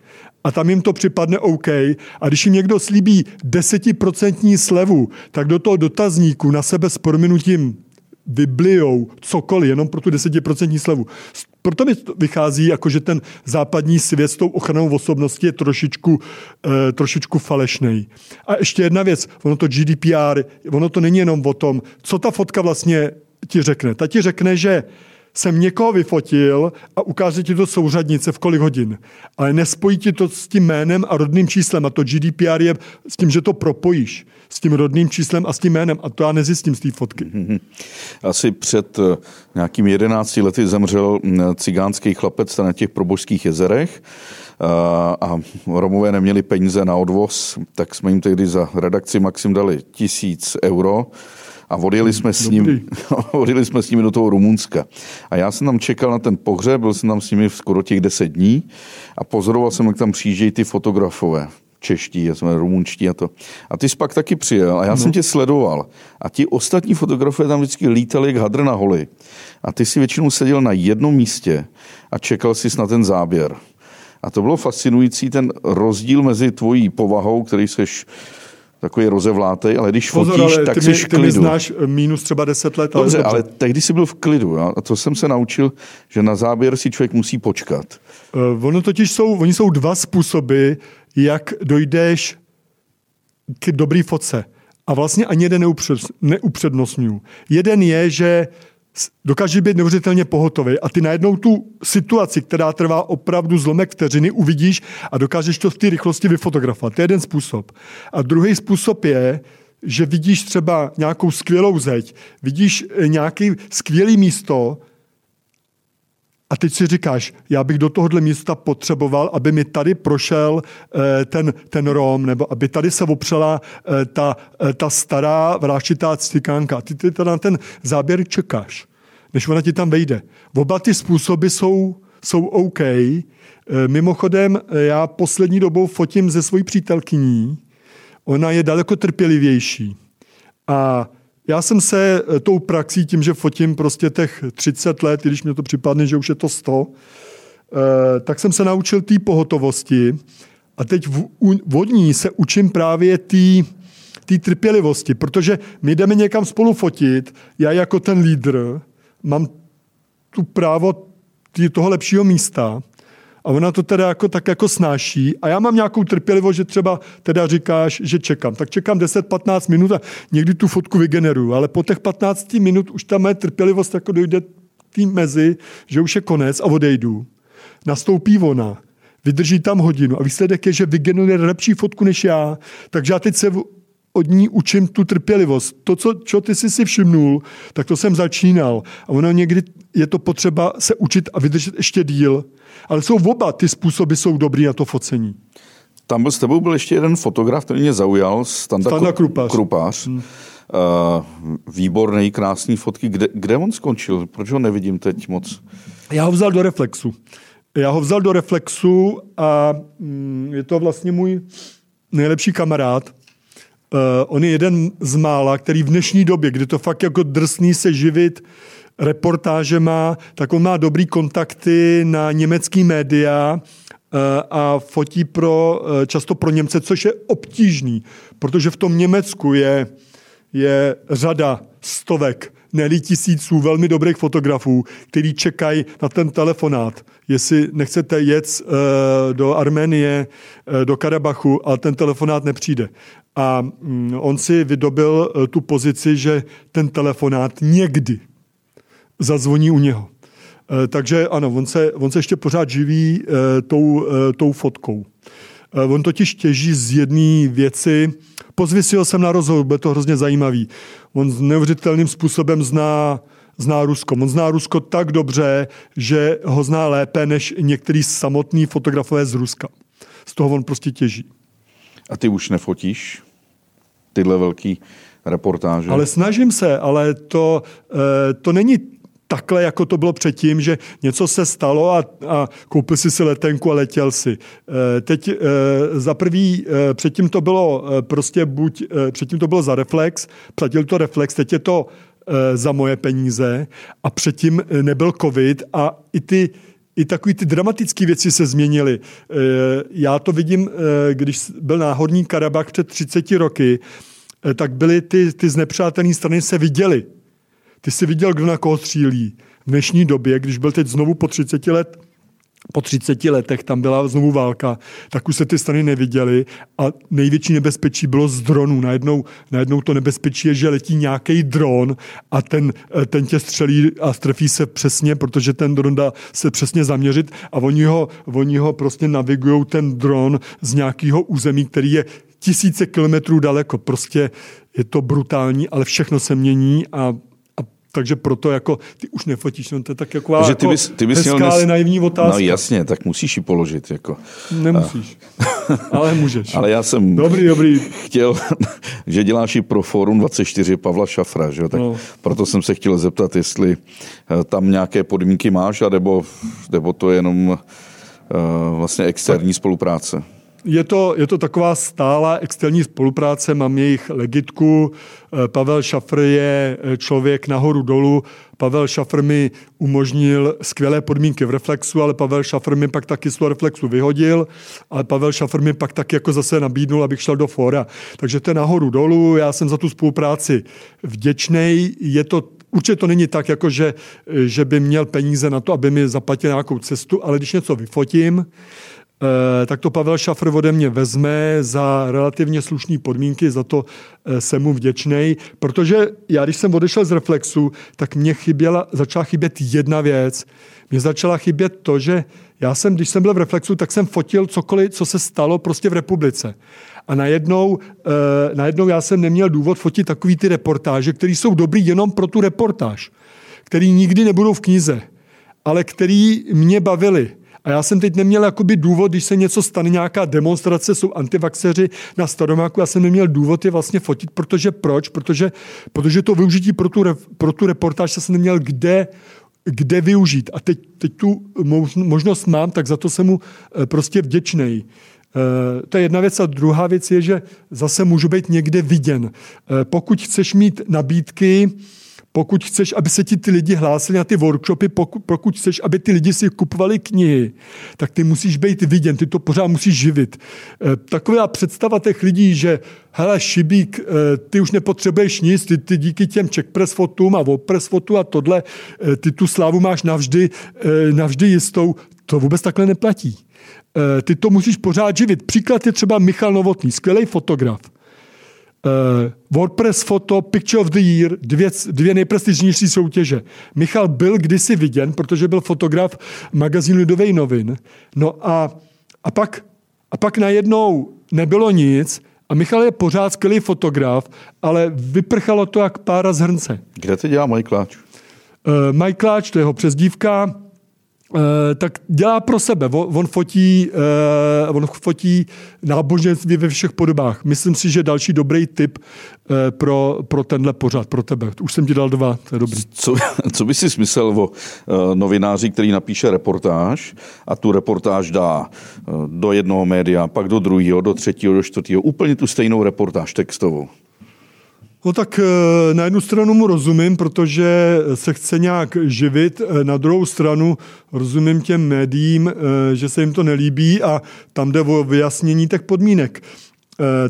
a tam jim to připadne OK. A když jim někdo slíbí desetiprocentní slevu, tak do toho dotazníku na sebe s prominutím vyblijou cokoliv, jenom pro tu desetiprocentní slevu. Proto mi vychází, jako že ten západní svět s tou ochranou osobnosti je trošičku, eh, trošičku falešný. A ještě jedna věc, ono to GDPR, ono to není jenom o tom, co ta fotka vlastně ti řekne. Ta ti řekne, že jsem někoho vyfotil a ukáže ti to souřadnice v kolik hodin. Ale nespojí ti to s tím jménem a rodným číslem. A to GDPR je s tím, že to propojíš s tím rodným číslem a s tím jménem. A to já nezjistím z té fotky. *laughs* Asi před eh, nějakými 11 lety zemřel mm, cigánský chlapec na těch probožských jezerech eh, a Romové neměli peníze na odvoz, tak jsme jim tehdy za redakci Maxim dali tisíc euro a odjeli jsme, s ním, *laughs* odjeli jsme s nimi do toho Rumunska. A já jsem tam čekal na ten pohřeb, byl jsem tam s nimi skoro těch deset dní a pozoroval jsem, jak tam přijíždějí ty fotografové čeští, já jsme rumunští a to. A ty jsi pak taky přijel a já no. jsem tě sledoval. A ti ostatní fotografové tam vždycky lítali jak hadr na holi. A ty si většinou seděl na jednom místě a čekal jsi na ten záběr. A to bylo fascinující, ten rozdíl mezi tvojí povahou, který seš takový rozevlátej, ale když Pozor, fotíš, ale tak ty jsi v klidu. Ty znáš minus třeba 10 let. Dobře, ale, dobře. ale tehdy jsi byl v klidu. Jo? A to jsem se naučil, že na záběr si člověk musí počkat. Uh, ono totiž jsou, oni jsou dva způsoby, jak dojdeš k dobrý fotce. A vlastně ani jeden neupřed, neupřednostňuju. Jeden je, že dokáže být neuvěřitelně pohotový a ty najednou tu situaci, která trvá opravdu zlomek vteřiny, uvidíš a dokážeš to v té rychlosti vyfotografovat. To je jeden způsob. A druhý způsob je, že vidíš třeba nějakou skvělou zeď, vidíš eh, nějaký skvělý místo, a teď si říkáš, já bych do tohohle místa potřeboval, aby mi tady prošel eh, ten, ten Rom, nebo aby tady se opřela eh, ta, eh, ta stará vrášitá cikánka. Ty, ty na ten záběr čekáš, než ona ti tam vejde. Oba ty způsoby jsou, jsou OK. Mimochodem, já poslední dobou fotím ze svojí přítelkyní. Ona je daleko trpělivější. A já jsem se eh, tou praxí, tím, že fotím prostě těch 30 let, když mě to připadne, že už je to 100, eh, tak jsem se naučil té pohotovosti. A teď vodní se učím právě té trpělivosti, protože my jdeme někam spolu fotit, já jako ten lídr mám tu právo toho lepšího místa a ona to teda jako, tak jako snáší. A já mám nějakou trpělivost, že třeba teda říkáš, že čekám. Tak čekám 10-15 minut a někdy tu fotku vygeneruju. Ale po těch 15 minut už ta moje trpělivost jako dojde tým mezi, že už je konec a odejdu. Nastoupí ona, vydrží tam hodinu a výsledek je, že vygeneruje lepší fotku než já. Takže já teď se od ní učím tu trpělivost. To, co, čo ty jsi si všimnul, tak to jsem začínal. A ono někdy je to potřeba se učit a vydržet ještě díl. Ale jsou oba ty způsoby jsou dobrý na to focení. Tam byl s tebou byl ještě jeden fotograf, který mě zaujal, Standa, Standa Krupář. Krupář. Hmm. Uh, výborný, krásný fotky. Kde, kde on skončil? Proč ho nevidím teď moc? Já ho vzal do Reflexu. Já ho vzal do Reflexu a mm, je to vlastně můj nejlepší kamarád. Uh, on je jeden z mála, který v dnešní době, kdy to fakt jako drsný se živit reportážema, tak on má dobrý kontakty na německý média eh, a fotí pro, eh, často pro Němce, což je obtížný, protože v tom Německu je, je řada stovek, ne tisíců velmi dobrých fotografů, kteří čekají na ten telefonát. Jestli nechcete jet do Arménie, do Karabachu, a ten telefonát nepřijde. A um, on si vydobil uh, tu pozici, že ten telefonát někdy zazvoní u něho. Eh, takže ano, on se, on se ještě pořád živí eh, tou, eh, tou fotkou. On totiž těží z jedné věci. Pozvysil jsem na rozhovor, bude to hrozně zajímavý. On neuvěřitelným způsobem zná, zná Rusko. On zná Rusko tak dobře, že ho zná lépe než některý samotný fotografové z Ruska. Z toho on prostě těží. A ty už nefotíš tyhle velký reportáže? Ale snažím se, ale to, to není takhle, jako to bylo předtím, že něco se stalo a, a koupil si si letenku a letěl si. E, teď e, za prvý, předtím to bylo prostě buď, předtím to bylo za reflex, platil to reflex, teď je to za moje peníze a předtím nebyl covid a i ty i takové ty dramatické věci se změnily. Já to vidím, když byl náhodní Karabach před 30 roky, tak byly ty, ty znepřátelné strany se viděly ty jsi viděl, kdo na koho střílí. V dnešní době, když byl teď znovu po 30 let po 30 letech tam byla znovu válka, tak už se ty strany neviděly a největší nebezpečí bylo z dronů. Najednou, najednou to nebezpečí je, že letí nějaký dron a ten, ten tě střelí a strefí se přesně, protože ten dron dá se přesně zaměřit a oni ho, oni ho prostě navigují ten dron z nějakého území, který je tisíce kilometrů daleko. Prostě je to brutální, ale všechno se mění a takže proto jako ty už nefotíš, no to je tak jako, Takže ty bys, ty bys hezká, měl nes... naivní otázka. No jasně, tak musíš ji položit. Jako. Nemusíš, ale můžeš. *laughs* ale já jsem dobrý, dobrý. *laughs* chtěl, *laughs* že děláš i pro Forum 24 Pavla Šafra, že? Tak no. proto jsem se chtěl zeptat, jestli eh, tam nějaké podmínky máš, nebo, nebo to je jenom uh, vlastně externí tak. spolupráce. Je to, je to taková stála externí spolupráce, mám jejich legitku. Eh, Pavel Šafr je eh, člověk nahoru dolů. Pavel Šafr mi umožnil skvělé podmínky v Reflexu, ale Pavel Šafr mi pak taky z toho Reflexu vyhodil, ale Pavel Šafr mi pak taky jako zase nabídnul, abych šel do fora. Takže to je nahoru dolů, já jsem za tu spolupráci vděčný. Je to Určitě to není tak, jako že, že by měl peníze na to, aby mi zaplatil nějakou cestu, ale když něco vyfotím, tak to Pavel Šafr ode mě vezme za relativně slušné podmínky, za to eh, jsem mu vděčný, protože já, když jsem odešel z Reflexu, tak mě chyběla, začala chybět jedna věc. Mě začala chybět to, že já jsem, když jsem byl v Reflexu, tak jsem fotil cokoliv, co se stalo prostě v republice. A najednou, eh, najednou já jsem neměl důvod fotit takový ty reportáže, které jsou dobrý jenom pro tu reportáž, který nikdy nebudou v knize, ale který mě bavili a já jsem teď neměl jakoby důvod, když se něco stane, nějaká demonstrace, jsou antivaxeři na Staromáku, já jsem neměl důvod je vlastně fotit, protože proč? Protože, protože to využití pro tu, pro tu reportáž jsem neměl kde kde využít. A teď, teď tu možnost mám, tak za to jsem mu eh, prostě vděčný. Eh, to je jedna věc. A druhá věc je, že zase můžu být někde viděn. Eh, pokud chceš mít nabídky, pokud chceš, aby se ti ty lidi hlásili na ty workshopy, pokud, pokud chceš, aby ty lidi si kupovali knihy, tak ty musíš být viděn, ty to pořád musíš živit. E, taková představa těch lidí, že hele, šibík, e, ty už nepotřebuješ nic, ty, ty díky těm checkpress fotům a WordPress fotu a tohle, e, ty tu slávu máš navždy, navždy jistou, to vůbec takhle neplatí. Ty to musíš pořád živit. Příklad je třeba Michal Novotný, skvělý fotograf Uh, WordPress Photo Picture of the Year, dvě, dvě nejprestižnější soutěže. Michal byl kdysi viděn, protože byl fotograf magazínu Lidovej novin. No a, a, pak, a pak najednou nebylo nic a Michal je pořád skvělý fotograf, ale vyprchalo to jak pára z hrnce. Kde to dělá Mike Kláč? Uh, Mike Kláč, to je jeho přezdívka, Eh, tak dělá pro sebe. On, on, fotí, uh, on fotí náboženství ve všech podobách. Myslím si, že další dobrý tip uh, pro, pro tenhle pořad, pro tebe. Už jsem ti dal dva, to je dobrý. Co, co by si smysl o uh, novináři, který napíše reportáž a tu reportáž dá uh, do jednoho média, pak do druhého, do třetího, do čtvrtého, úplně tu stejnou reportáž textovou? No tak eh, na jednu stranu mu rozumím, protože se chce nějak živit, eh, na druhou stranu rozumím těm médiím, eh, že se jim to nelíbí a tam jde o vyjasnění těch podmínek.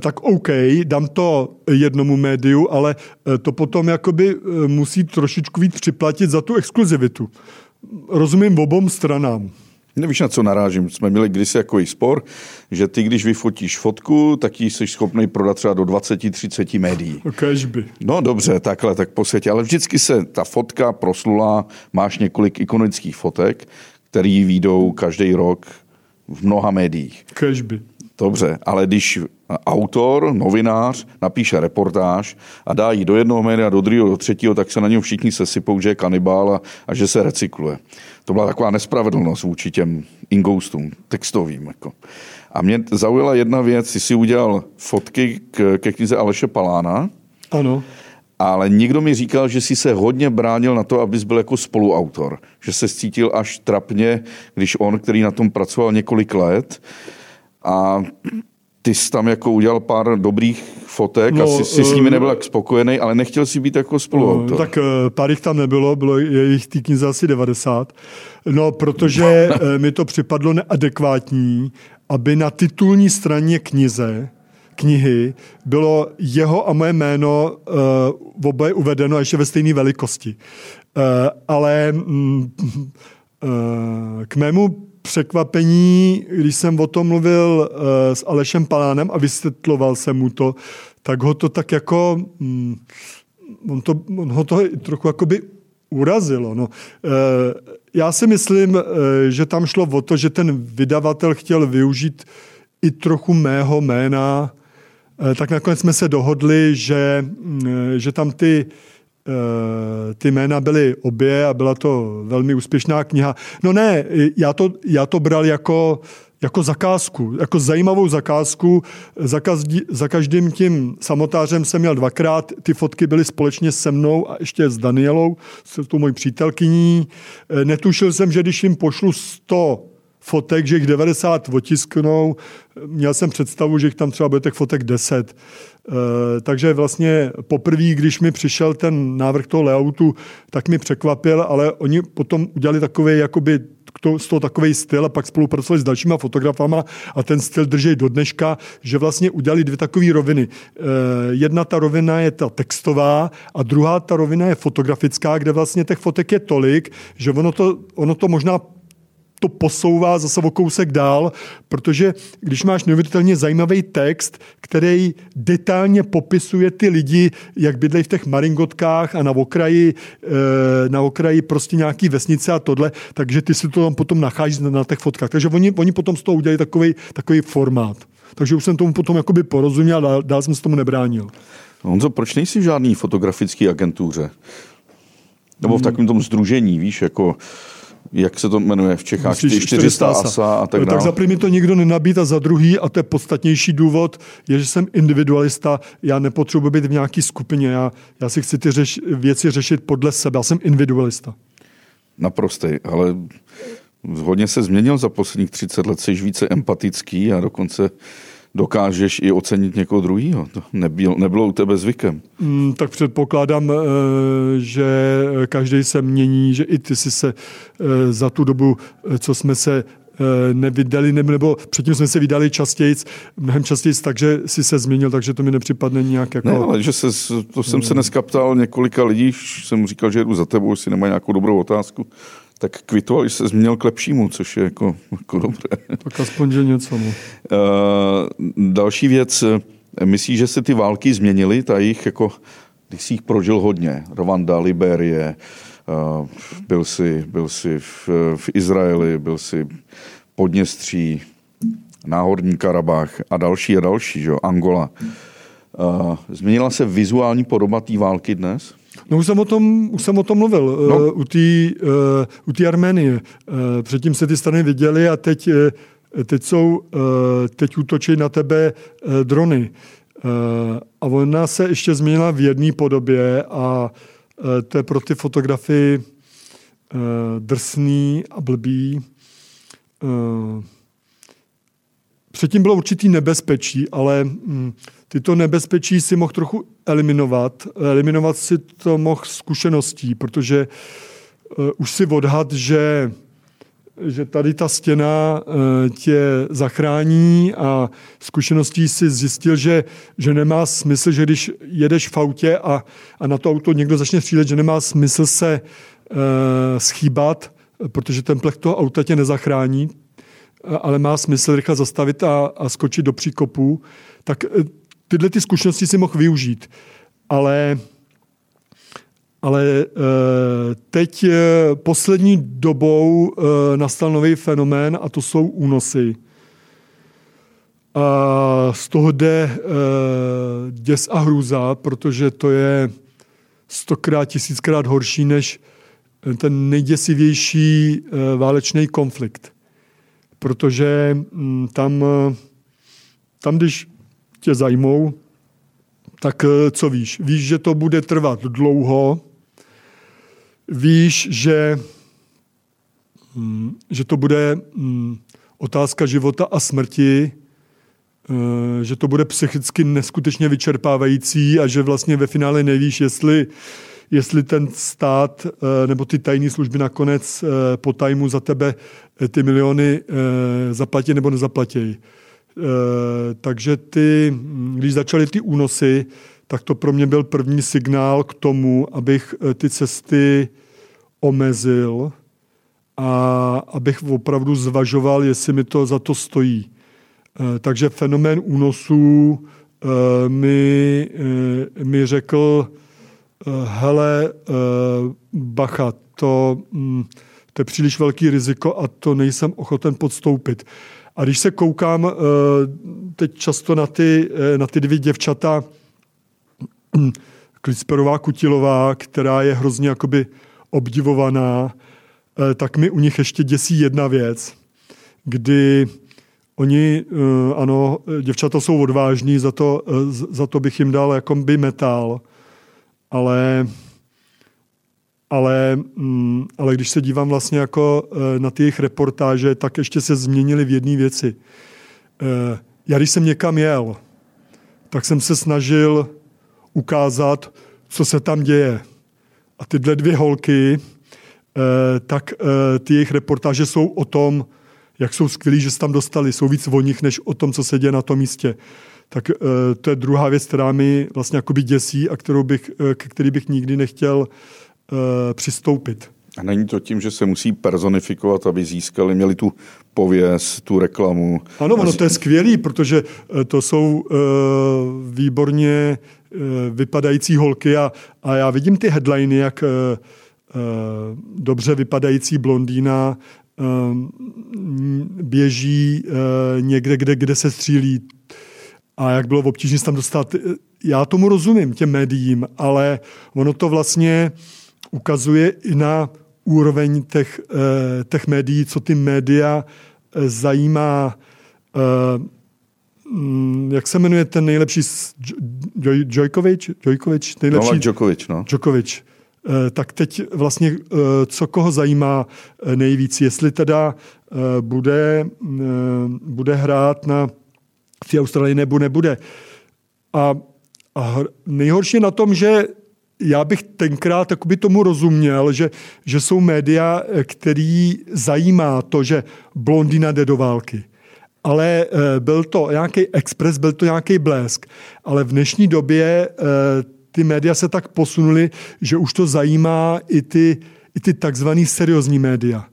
Tak OK, dám to jednomu médiu, ale to potom jakoby musí trošičku víc připlatit za tu exkluzivitu. Rozumím obou stranám. Nevíš, na co narážím. Jsme měli kdysi jako spor, že ty, když vyfotíš fotku, tak ji jsi schopný prodat třeba do 20-30 médií. Kežby. No dobře, takhle, tak po světě. Ale vždycky se ta fotka proslula, máš několik ikonických fotek, které výjdou každý rok v mnoha médiích. Kežby. Dobře, ale když autor, novinář napíše reportáž a dá ji do jednoho média, do druhého, do třetího, tak se na něm všichni sesypou, že je kanibál a, a že se recykluje. To byla taková nespravedlnost vůči těm ingoustům textovým. Jako. A mě zaujala jedna věc, jsi si udělal fotky k, ke knize Aleše Palána. Ano. Ale někdo mi říkal, že jsi se hodně bránil na to, abys byl jako spoluautor. Že se cítil až trapně, když on, který na tom pracoval několik let, a ty jsi tam jako udělal pár dobrých fotek, no, asi si s nimi eh, nebyl tak spokojený, ale nechtěl si být jako spoluautor. No, tak eh, pár jich tam nebylo, bylo jich té knize asi 90. No, protože *laughs* eh, mi to připadlo neadekvátní, aby na titulní straně knize knihy bylo jeho a moje jméno uh, oboje uvedeno ještě ve stejné velikosti. Uh, ale mm, uh, k mému překvapení, když jsem o tom mluvil uh, s Alešem Palánem a vysvětloval jsem mu to, tak ho to tak jako, um, on, to, on ho to trochu jakoby urazilo. No. Uh, já si myslím, uh, že tam šlo o to, že ten vydavatel chtěl využít i trochu mého jména, tak nakonec jsme se dohodli, že, uh, že tam ty Eh, ty jména byly obě a byla to velmi úspěšná kniha. No ne, já to, já to bral jako, jako zakázku, jako zajímavou zakázku. Za, každý, za každým tím samotářem jsem měl dvakrát, ty fotky byly společně se mnou a ještě s Danielou, s tou mojí přítelkyní. Eh, netušil jsem, že když jim pošlu 100 fotek, že jich 90 otisknou. Měl jsem představu, že jich tam třeba bude těch fotek 10. Eh, takže vlastně poprvé, když mi přišel ten návrh toho layoutu, tak mi překvapil, ale oni potom udělali takový jakoby z toho takový styl a pak spolupracovali s dalšíma fotografama a ten styl drží do dneška, že vlastně udělali dvě takové roviny. Eh, jedna ta rovina je ta textová a druhá ta rovina je fotografická, kde vlastně těch fotek je tolik, že ono to, ono to možná to posouvá zase o kousek dál, protože když máš neuvěřitelně zajímavý text, který detailně popisuje ty lidi, jak bydlejí v těch maringotkách a na okraji, eh, na okraji prostě nějaký vesnice a tohle, takže ty si to tam potom nacházíš na těch fotkách. Takže oni, oni potom z toho udělají takový, takový formát. Takže už jsem tomu potom jakoby porozuměl a dál, jsem se tomu nebránil. Honzo, proč nejsi v žádný fotografický agentuře? Nebo v takovém tom združení, víš, jako jak se to jmenuje v Čechách, Myslíš, 400 ASA a tak dále. Tak za první to nikdo nenabít a za druhý, a to je podstatnější důvod, je, že jsem individualista, já nepotřebuji být v nějaké skupině, já, já si chci ty řeš, věci řešit podle sebe, já jsem individualista. Naprostý, ale hodně se změnil za posledních 30 let, jsi více empatický a dokonce dokážeš i ocenit někoho druhého. To nebylo, nebylo u tebe zvykem. Mm, tak předpokládám, eh, že každý se mění, že i ty jsi se eh, za tu dobu, eh, co jsme se nevydali, nebo předtím jsme se vydali častěji, mnohem častěji, takže si se změnil, takže to mi nepřipadne nějak jako... Ne, ale že se, to jsem se dneska ptal několika lidí, jsem říkal, že jdu za tebou, jestli nemá nějakou dobrou otázku tak kvitoval, že se změnil k lepšímu, což je jako, jako dobré. Tak aspoň, že něco. No. Uh, další věc, myslíš, že se ty války změnily, ta jich jako, když jsi jich prožil hodně, Rwanda, Liberie, uh, byl jsi, byl jsi v, v Izraeli, byl jsi Podněstří, Náhorní Karabách a další a další, že? Angola. Změnila se vizuální podoba té války dnes? No už jsem o tom, už jsem o tom mluvil no. uh, u té uh, Arménie. Uh, předtím se ty strany viděly a teď, uh, teď, jsou, uh, teď útočí na tebe uh, drony. Uh, a ona se ještě změnila v jedné podobě a uh, to je pro ty fotografy uh, drsný a blbý. Uh, předtím bylo určitý nebezpečí, ale mm, tyto nebezpečí si mohl trochu eliminovat. Eliminovat si to mohl zkušeností, protože uh, už si odhad, že že tady ta stěna uh, tě zachrání a zkušeností si zjistil, že, že nemá smysl, že když jedeš v autě a, a na to auto někdo začne střílet, že nemá smysl se uh, schýbat, protože ten plech toho auta tě nezachrání, ale má smysl rychle zastavit a, a skočit do příkopu, tak tyhle ty zkušenosti si mohl využít. Ale, ale eh, teď eh, poslední dobou eh, nastal nový fenomén a to jsou únosy. A z toho jde děs a hrůza, protože to je stokrát, tisíckrát horší než ten nejděsivější válečný konflikt. Protože mm, tam, tam když tě zajmou, tak eh, co víš? Víš, že to bude trvat dlouho, víš, že, hm, že to bude hm, otázka života a smrti, eh, že to bude psychicky neskutečně vyčerpávající a že vlastně ve finále nevíš, jestli, jestli ten stát eh, nebo ty tajné služby nakonec po tajmu za tebe ty miliony zaplatí nebo nezaplatí. Eh, takže ty, když začaly ty únosy, tak to pro mě byl první signál k tomu, abych eh, ty cesty omezil a abych opravdu zvažoval, jestli mi to za to stojí. Eh, takže fenomén únosů eh, mi, eh, mi řekl, hele, bacha, to, mm, to je příliš velký riziko a to nejsem ochoten podstoupit. A když se koukám teď často na ty, na ty dvě děvčata, *clears throat* Klicperová Kutilová, která je hrozně jakoby obdivovaná, tak mi u nich ještě děsí jedna věc, kdy Oni, eh, ano, děvčata jsou odvážní, za to, eh, za to bych jim dal jako by metal, ale, ale, mm, ale když se dívám vlastně jako eh, na ty jejich reportáže, tak ještě se změnily v jedné věci. Já když jsem někam jel, tak jsem se snažil ukázat, co se tam děje. A tyhle dvě holky, tak ty jejich reportáže jsou o tom, jak jsou skvělí, že se tam dostali, jsou víc o nich, než o tom, co se děje na tom místě. Tak uh, to je druhá věc, která mi vlastně jakoby děsí a kterou bych, uh, k který bych nikdy nechtěl uh, přistoupit. A není to tím, že se musí personifikovat, aby získali, měli tu pověst, tu reklamu? Ano, ono to je skvělý, protože to jsou výborně vypadající holky a, a já vidím ty headliny, jak dobře vypadající blondýna běží eh, někde, kde, kde se střílí a jak bylo obtížné se tam dostat. Já tomu rozumím, těm médiím, ale ono to vlastně ukazuje i na úroveň těch, eh, těch médií, co ty média eh, zajímá. Mm, jak se jmenuje ten nejlepší Djojkovič? Djojkovič? Nejlepší? Novak Djokovic, no. Djokovic. Eh, tak teď vlastně, eh, co koho zajímá eh, nejvíc, jestli teda bude, bude hrát na té Austrálii nebo nebude. A, a nejhorší na tom, že já bych tenkrát by tomu rozuměl, že, že jsou média, který zajímá to, že blondina jde do války. Ale byl to nějaký expres, byl to nějaký blesk. Ale v dnešní době ty média se tak posunuly, že už to zajímá i ty, i ty takzvaný seriózní média.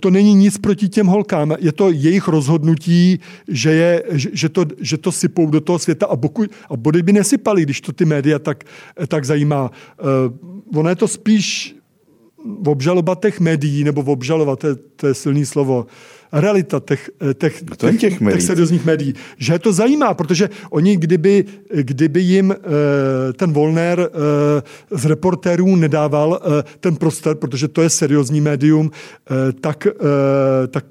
To není nic proti těm holkám, je to jejich rozhodnutí, že, je, že, to, že to sypou do toho světa. A, boku, a body by nesypali, když to ty média tak, tak zajímá. Uh, ono je to spíš obžaloba těch médií, nebo obžalovat, to je, to je silný slovo, realita těch, eh, těch, těch, těch, těch seriózních médií. Že to zajímá, protože oni, kdyby, kdyby jim eh, ten Volner eh, z reportérů nedával ten prostor, protože to je seriózní médium, tak, tak,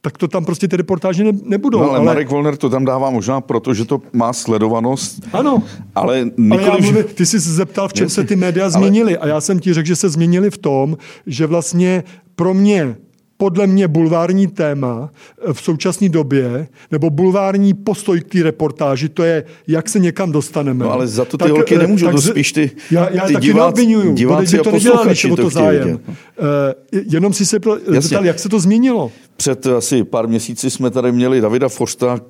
tak to tam prostě ty reportáže ne, nebudou. No, ale, ale Marek Volner to tam dává možná proto, že to má sledovanost. Ano. Ale, nikoliv, ale já mluvím, ty jsi se zeptal, v čem se ty média ale... změnily. A já jsem ti řekl, že se změnily v tom, že vlastně pro mě podle mě bulvární téma eh, v současné době, nebo bulvární postoj k té reportáži, to je, jak se někam dostaneme. No ale za to ty tak, holky eh, nemůžou, tak, to spíš ty, já, já ty taky divác, diváci to nedělali, to, to zájem. Vidět. Uh, jenom si se zeptal, jak se to změnilo. Před asi pár měsíci jsme tady měli Davida Forsta,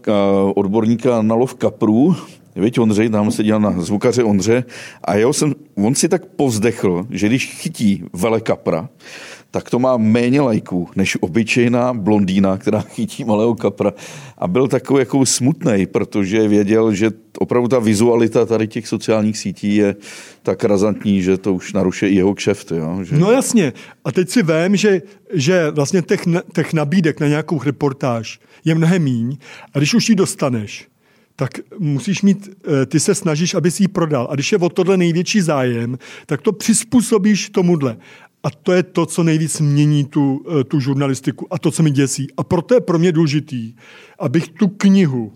odborníka na lov kaprů, Víte, Ondřej, tam se dělal na zvukaře Ondře a jeho jsem, on si tak povzdechl, že když chytí vele kapra, tak to má méně lajků než obyčejná blondýna, která *laughs* chytí malého kapra. A byl takový jako smutný, protože věděl, že opravdu ta vizualita tady těch sociálních sítí je tak razantní, že to už narušuje i jeho kšeft. Jo? Že... No jasně. A teď si vím, že, že vlastně těch, těch nabídek na nějakou reportáž je mnohem míň. A když už ji dostaneš, tak musíš mít, eh, ty se snažíš, aby si ji prodal. A když je o tohle největší zájem, tak to přizpůsobíš tomuhle. A to je to, co nejvíc mění tu, eh, tu žurnalistiku a to, co mi děsí. A proto je pro mě důležitý, abych tu knihu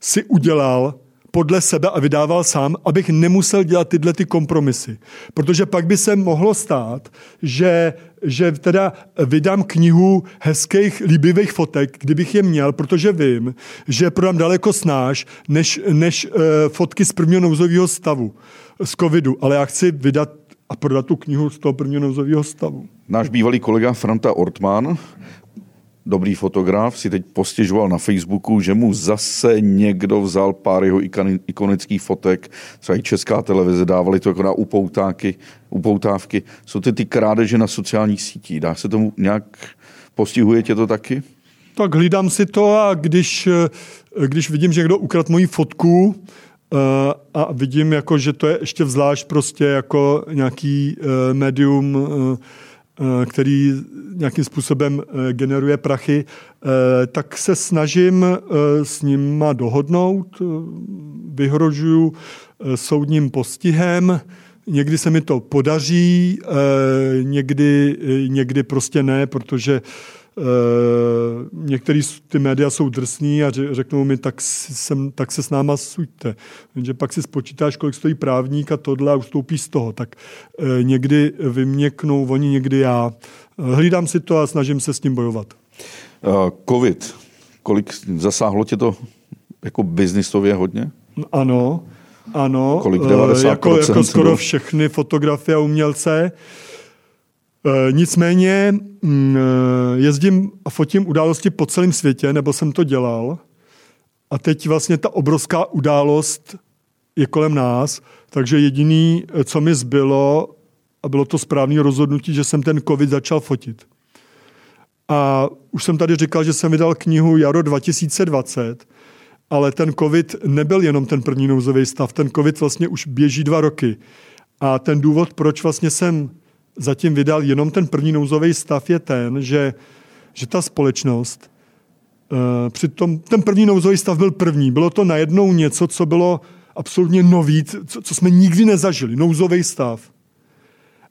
si udělal podle sebe a vydával sám, abych nemusel dělat tyhle ty kompromisy. Protože pak by se mohlo stát, že, že teda vydám knihu hezkých, líbivých fotek, kdybych je měl, protože vím, že prodám daleko snáš, než, než uh, fotky z prvního nouzového stavu, z covidu. Ale já chci vydat a prodat tu knihu z toho prvního nouzového stavu. Náš bývalý kolega Franta Ortman dobrý fotograf, si teď postěžoval na Facebooku, že mu zase někdo vzal pár jeho ikonických fotek, třeba i česká televize dávali to jako na upoutáky, upoutávky. Jsou ty ty krádeže na sociálních sítích. Dá se tomu nějak, postihuje tě to taky? Tak hlídám si to a když, když vidím, že někdo ukradl moji fotku, eh, a vidím, jako, že to je ještě vzlášť prostě jako nějaký medium uh, Eh, který nějakým způsobem eh, generuje prachy, eh, tak se snažím s nima dohodnout, vyhrožuju soudním postihem, někdy se mi to podaří, někdy, někdy prostě ne, protože některý ty média jsou drsní a řeknou mi, tak, sem, tak se s náma suďte. Jenže pak si spočítáš, kolik stojí právník a tohle a ustoupí z toho. Tak uh, někdy vyměknou oni, někdy já. Uh, hlídám si to a snažím se s tím bojovat. COVID. Kolik zasáhlo tě to jako biznisově hodně? Ano, ano. Kolik 90%? Jako, jako skoro všechny fotografie a umělce. Uh, Eh, nicméně mm, eh, jezdím a fotím události po celém světě, nebo jsem to dělal. A teď vlastně ta obrovská událost je kolem nás, takže jediný, eh, co mi zbylo, a bylo to správné rozhodnutí, že jsem ten covid začal fotit. A už jsem tady říkal, že jsem vydal knihu Jaro 2020, ale ten covid nebyl jenom ten první nouzový stav, ten covid vlastně už běží dva roky. A ten důvod, proč vlastně jsem zatím vydal jenom ten první nouzový stav, je ten, že, že ta společnost, uh, přitom ten první nouzový stav byl první. Bylo to najednou něco, co bylo absolutně nový, co, co jsme nikdy nezažili. Nouzový stav.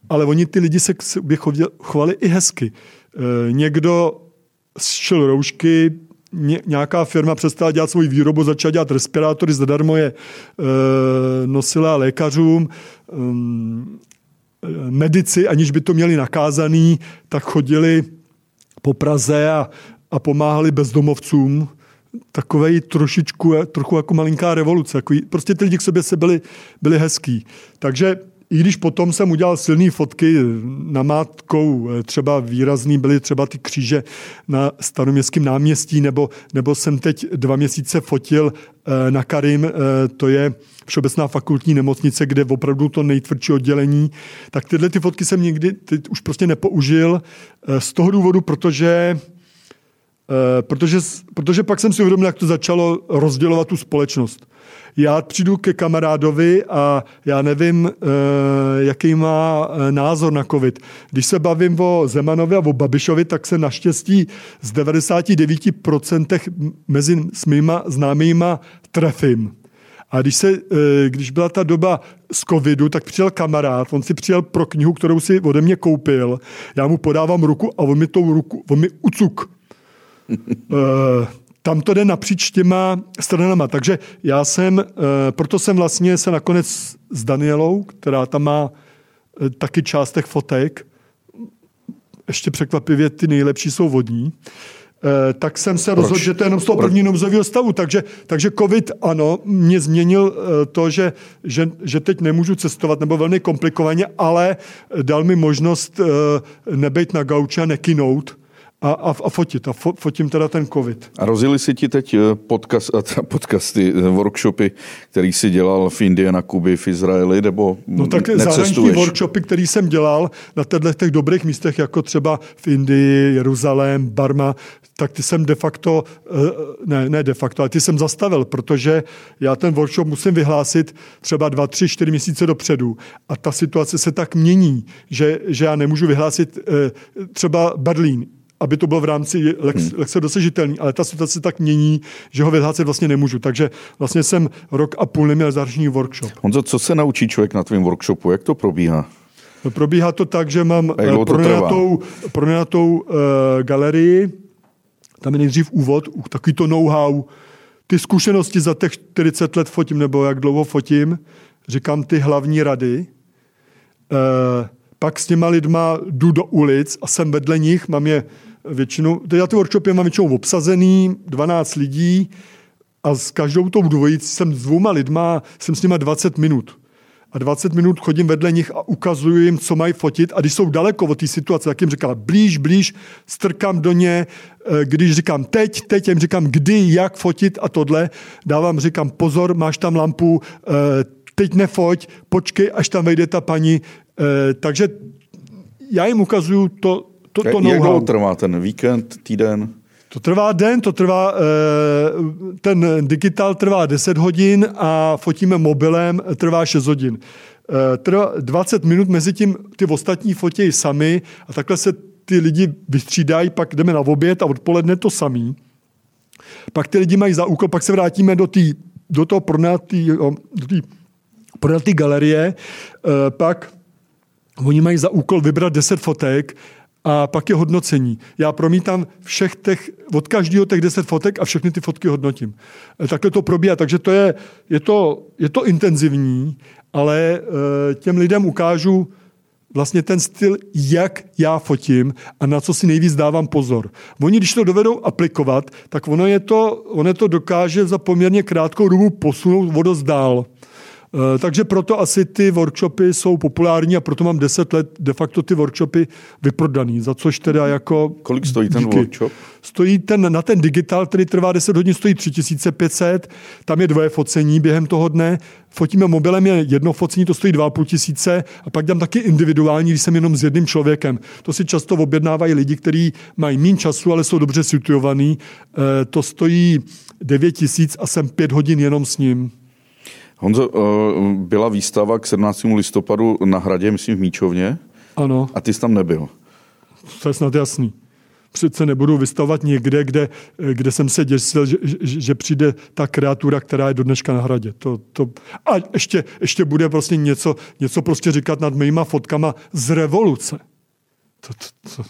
Ale oni ty lidi se k sobě chovali i hezky. Uh, někdo šel roušky, ně, nějaká firma přestala dělat svoji výrobu, začala dělat respirátory, zadarmo je e, nosila lékařům. Um, medici, aniž by to měli nakázaný, tak chodili po Praze a, a pomáhali bezdomovcům. Takovej trošičku, trochu jako malinká revoluce. Jako, prostě ty lidi k sobě se byli, byli hezký. Takže i když potom jsem udělal silné fotky na mátkou, třeba výrazný byly třeba ty kříže na staroměstském náměstí, nebo, nebo jsem teď dva měsíce fotil eh, na Karim, eh, to je Všeobecná fakultní nemocnice, kde opravdu to nejtvrdší oddělení, tak tyhle ty fotky jsem nikdy teď už prostě nepoužil eh, z toho důvodu, protože protože, protože pak jsem si uvědomil, jak to začalo rozdělovat tu společnost já přijdu ke kamarádovi a já nevím, eh, jaký má eh, názor na covid. Když se bavím o Zemanovi a o Babišovi, tak se naštěstí z 99% mezi s mýma známýma trefím. A když, se, eh, když byla ta doba z covidu, tak přijel kamarád, on si přijel pro knihu, kterou si ode mě koupil, já mu podávám ruku a on mi tou ruku, on mi ucuk *laughs* tam to jde napříč těma stranama. Takže já jsem, eh, proto jsem vlastně se nakonec s Danielou, která tam má eh, taky část těch fotek, ještě překvapivě ty nejlepší jsou vodní, eh, tak jsem se rozhodl, že to je jenom z toho první nouzového stavu. Takže, takže covid, ano, mě změnil to, že, že, že teď nemůžu cestovat, nebo velmi komplikovaně, ale dal mi možnost nebejt na gauči a nekinout, a, a, a fotit. A fo, fotím teda ten covid. A rozjeli si ti teď eh, podcast, podcasty, eh, workshopy, který si dělal v Indii, na Kuby, v Izraeli, nebo No tak zahraniční workshopy, který jsem dělal na těchto těch dobrých místech, jako třeba v Indii, Jeruzalém, Barma, tak ty jsem de facto, eh, ne, ne de facto, ale ty jsem zastavil, protože já ten workshop musím vyhlásit třeba dva, tři, čtyři měsíce dopředu. A ta situace se tak mění, že, že já nemůžu vyhlásit třeba Berlín aby to bylo v rámci lex, hmm. lehce dosažitelný, ale ta situace tak mění, že ho vyhlásit vlastně nemůžu. Takže vlastně jsem rok a půl neměl zahraniční workshop. Honzo, co se naučí člověk na tvém workshopu? Jak to probíhá? No, probíhá to tak, že mám eh, pronajatou, pronajatou uh, galerii, tam je nejdřív úvod, takový to know-how, ty zkušenosti za těch 40 let fotím, nebo jak dlouho fotím, říkám ty hlavní rady. Uh, pak s těma lidma jdu do ulic a jsem vedle nich, mám je většinou, já ty workshopy mám většinou obsazený, 12 lidí a s každou tou dvojicí jsem s dvouma lidma, jsem s nima 20 minut. a 20 minut chodím vedle nich a ukazuju jim, co mají fotit a když jsou daleko od té situace, tak jim říkám blíž, blíž, strkám do ně, eh, když říkám teď, teď jim říkám kdy, jak fotit a tohle, dávám, říkám pozor, máš tam lampu, eh, teď nefoť, počkej, až tam vejde ta paní. Eh, takže já jim ukazuju to, to, to Jak dlouho trvá ten víkend, týden? To trvá den, to trvá, ten digitál trvá 10 hodin a fotíme mobilem, trvá 6 hodin. Trvá 20 minut, mezi tím ty ostatní fotějí sami a takhle se ty lidi vystřídají, pak jdeme na oběd a odpoledne to samý. Pak ty lidi mají za úkol, pak se vrátíme do, tý, do toho pronatý, do tý pronatý galerie, pak oni mají za úkol vybrat 10 fotek a pak je hodnocení. Já promítám všech těch, od každého těch deset fotek a všechny ty fotky hodnotím. E, takhle to probíhá, takže to je, je, to, je to intenzivní, ale e, těm lidem ukážu vlastně ten styl, jak já fotím a na co si nejvíc dávám pozor. Oni, když to dovedou aplikovat, tak ono je to, ono to dokáže za poměrně krátkou dobu posunout vodost dál. Takže proto asi ty workshopy jsou populární a proto mám 10 let de facto ty workshopy vyprodaný, za což teda jako... Kolik stojí ten díky. workshop? Stojí ten, na ten digital, který trvá 10 hodin, stojí 3500, tam je dvoje focení během toho dne, fotíme mobilem je jedno focení, to stojí 2,5 tisíce a pak dám taky individuální, když jsem jenom s jedním člověkem. To si často objednávají lidi, kteří mají méně času, ale jsou dobře situovaní. Eh, to stojí 9 tisíc a jsem 5 hodin jenom s ním. Honzo, eh, byla výstava k 17. listopadu na hradě, myslím v Míčovně. Ano. A ty jsi tam nebyl. To je snad jasný. Přece nebudu vystavovat někde, kde, kde jsem se děsil, že, že, že přijde ta kreatura, která je do dneška na hradě. To, to, a ještě, ještě bude prostě něco, něco prostě říkat nad mýma fotkama z revoluce. To, to, to,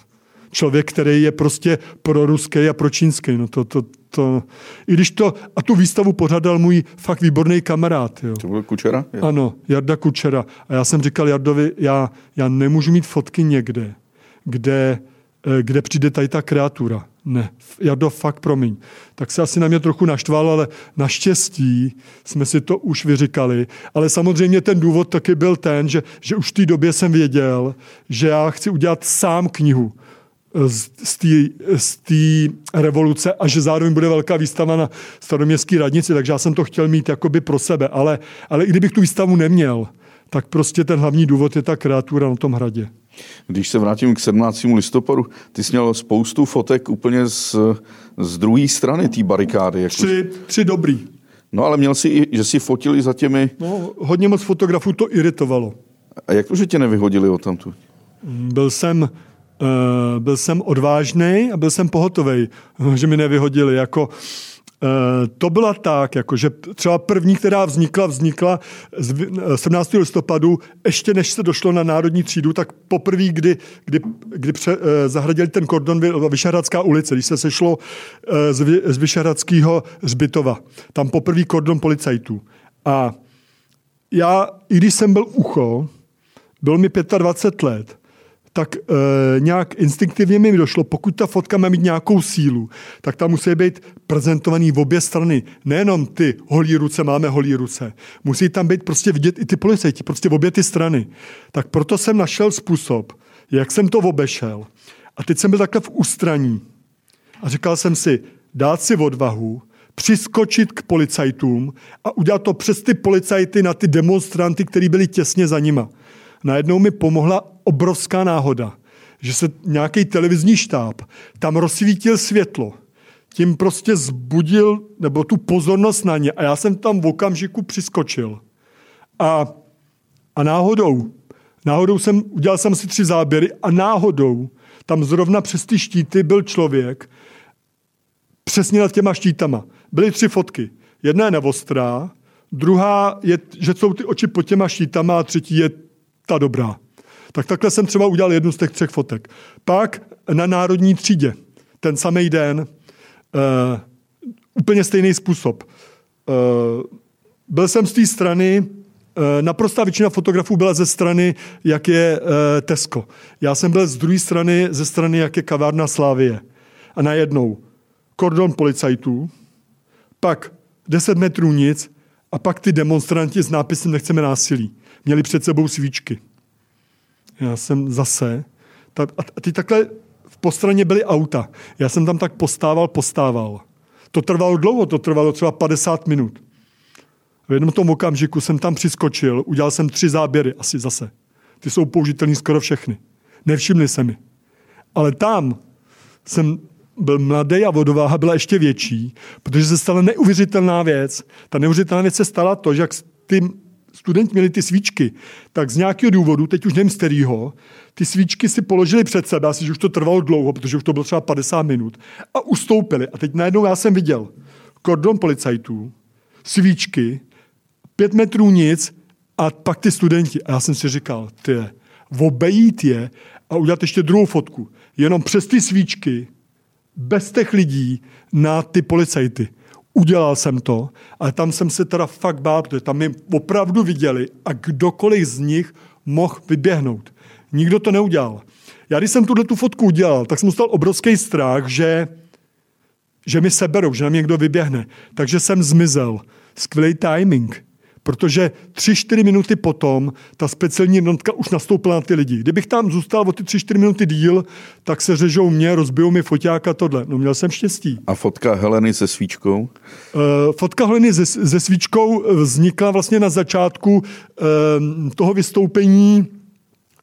člověk, který je prostě pro ruský a pro čínský. No to, to, to, I když to, a tu výstavu pořádal můj fakt výborný kamarád. Jo. To byl Kučera? Je. Ano, Jarda Kučera. A já jsem říkal Jardovi, já, já nemůžu mít fotky někde, kde, eh, kde přijde tady ta kreatura. Ne, Jardo, fakt promiň. Tak se asi na mě trochu naštval, ale naštěstí jsme si to už vyříkali. Ale samozřejmě ten důvod taky byl ten, že, že už v té době jsem věděl, že já chci udělat sám knihu z té revoluce a že zároveň bude velká výstava na staroměstské radnici, takže já jsem to chtěl mít jakoby pro sebe. Ale, ale i kdybych tu výstavu neměl, tak prostě ten hlavní důvod je ta kreatura na tom hradě. Když se vrátím k 17. listopadu, ty jsi měl spoustu fotek úplně z, z druhé strany té barikády. Jako... Tři, tři dobrý. No ale měl jsi i, že si fotili za těmi... No, hodně moc fotografů to iritovalo. A jak to, že tě nevyhodili o tamtu? Byl jsem, Uh, byl jsem odvážný a byl jsem pohotový, *laughs* že mi nevyhodili. Jako, uh, to byla tak, jako, že třeba první, která vznikla, vznikla z 17. listopadu, ještě než se došlo na národní třídu, tak poprvé, kdy, kdy, kdy pře, zahradili ten kordon Vyšehradská ulice, když se sešlo z, z Vyšehradského zbytova. Tam poprvé kordon policajtů. A já, i když jsem byl ucho, byl mi 25 let, tak e, nějak instinktivně mi došlo, pokud ta fotka má mít nějakou sílu, tak tam musí být prezentovaný v obě strany. Nejenom ty holí ruce, máme holí ruce. Musí tam být prostě vidět i ty policajti, prostě v obě ty strany. Tak proto jsem našel způsob, jak jsem to obešel. A teď jsem byl takhle v ústraní. A říkal jsem si, dát si odvahu, přiskočit k policajtům a udělat to přes ty policajty na ty demonstranty, kteří byli těsně za nima najednou mi pomohla obrovská náhoda, že se nějaký televizní štáb tam rozsvítil světlo, tím prostě zbudil nebo tu pozornost na ně a já jsem tam v okamžiku přiskočil. A, a náhodou, náhodou jsem, udělal jsem si tři záběry a náhodou tam zrovna přes ty štíty byl člověk přesně nad těma štítama. Byly tři fotky. Jedna je nevostrá, druhá je, že jsou ty oči pod těma štítama a třetí je ta dobrá. Tak takhle jsem třeba udělal jednu z těch třech fotek. Pak na národní třídě, ten samý den, uh, úplně stejný způsob. Uh, byl jsem z té strany, uh, naprostá většina fotografů byla ze strany, jak je uh, Tesco. Já jsem byl z druhé strany, ze strany, jak je kavárna Slávie. A najednou kordon policajtů, pak 10 metrů nic a pak ty demonstranti s nápisem Nechceme násilí. Měli před sebou svíčky. Já jsem zase... Ta, a ty takhle v postraně byly auta. Já jsem tam tak postával, postával. To trvalo dlouho, to trvalo třeba 50 minut. V jednom tom okamžiku jsem tam přiskočil, udělal jsem tři záběry, asi zase. Ty jsou použitelné skoro všechny. Nevšimli se mi. Ale tam jsem byl mladý a vodováha byla ještě větší, protože se stala neuvěřitelná věc. Ta neuvěřitelná věc se stala to, že jak ty studenti měli ty svíčky, tak z nějakého důvodu, teď už nevím z kterého, ty svíčky si položili před sebe, asi, že už to trvalo dlouho, protože už to bylo třeba 50 minut, a ustoupili. A teď najednou já jsem viděl kordon policajtů, svíčky, pět metrů nic a pak ty studenti. A já jsem si říkal, ty, obejít je a udělat ještě druhou fotku. Jenom přes ty svíčky, bez těch lidí na ty policajty. Udělal jsem to, ale tam jsem se teda fakt bál, protože tam mě opravdu viděli a kdokoliv z nich mohl vyběhnout. Nikdo to neudělal. Já když jsem tuhle tu fotku udělal, tak jsem dostal obrovský strach, že, že mi seberou, že na mě někdo vyběhne. Takže jsem zmizel. Skvělý timing protože tři, čtyři minuty potom ta speciální jednotka už nastoupila na ty lidi. Kdybych tam zůstal o ty tři, čtyři minuty díl, tak se řežou mě, rozbijou mi foťáka tohle. No měl jsem štěstí. A fotka Heleny se svíčkou? Uh, fotka Heleny se, se svíčkou vznikla vlastně na začátku uh, toho vystoupení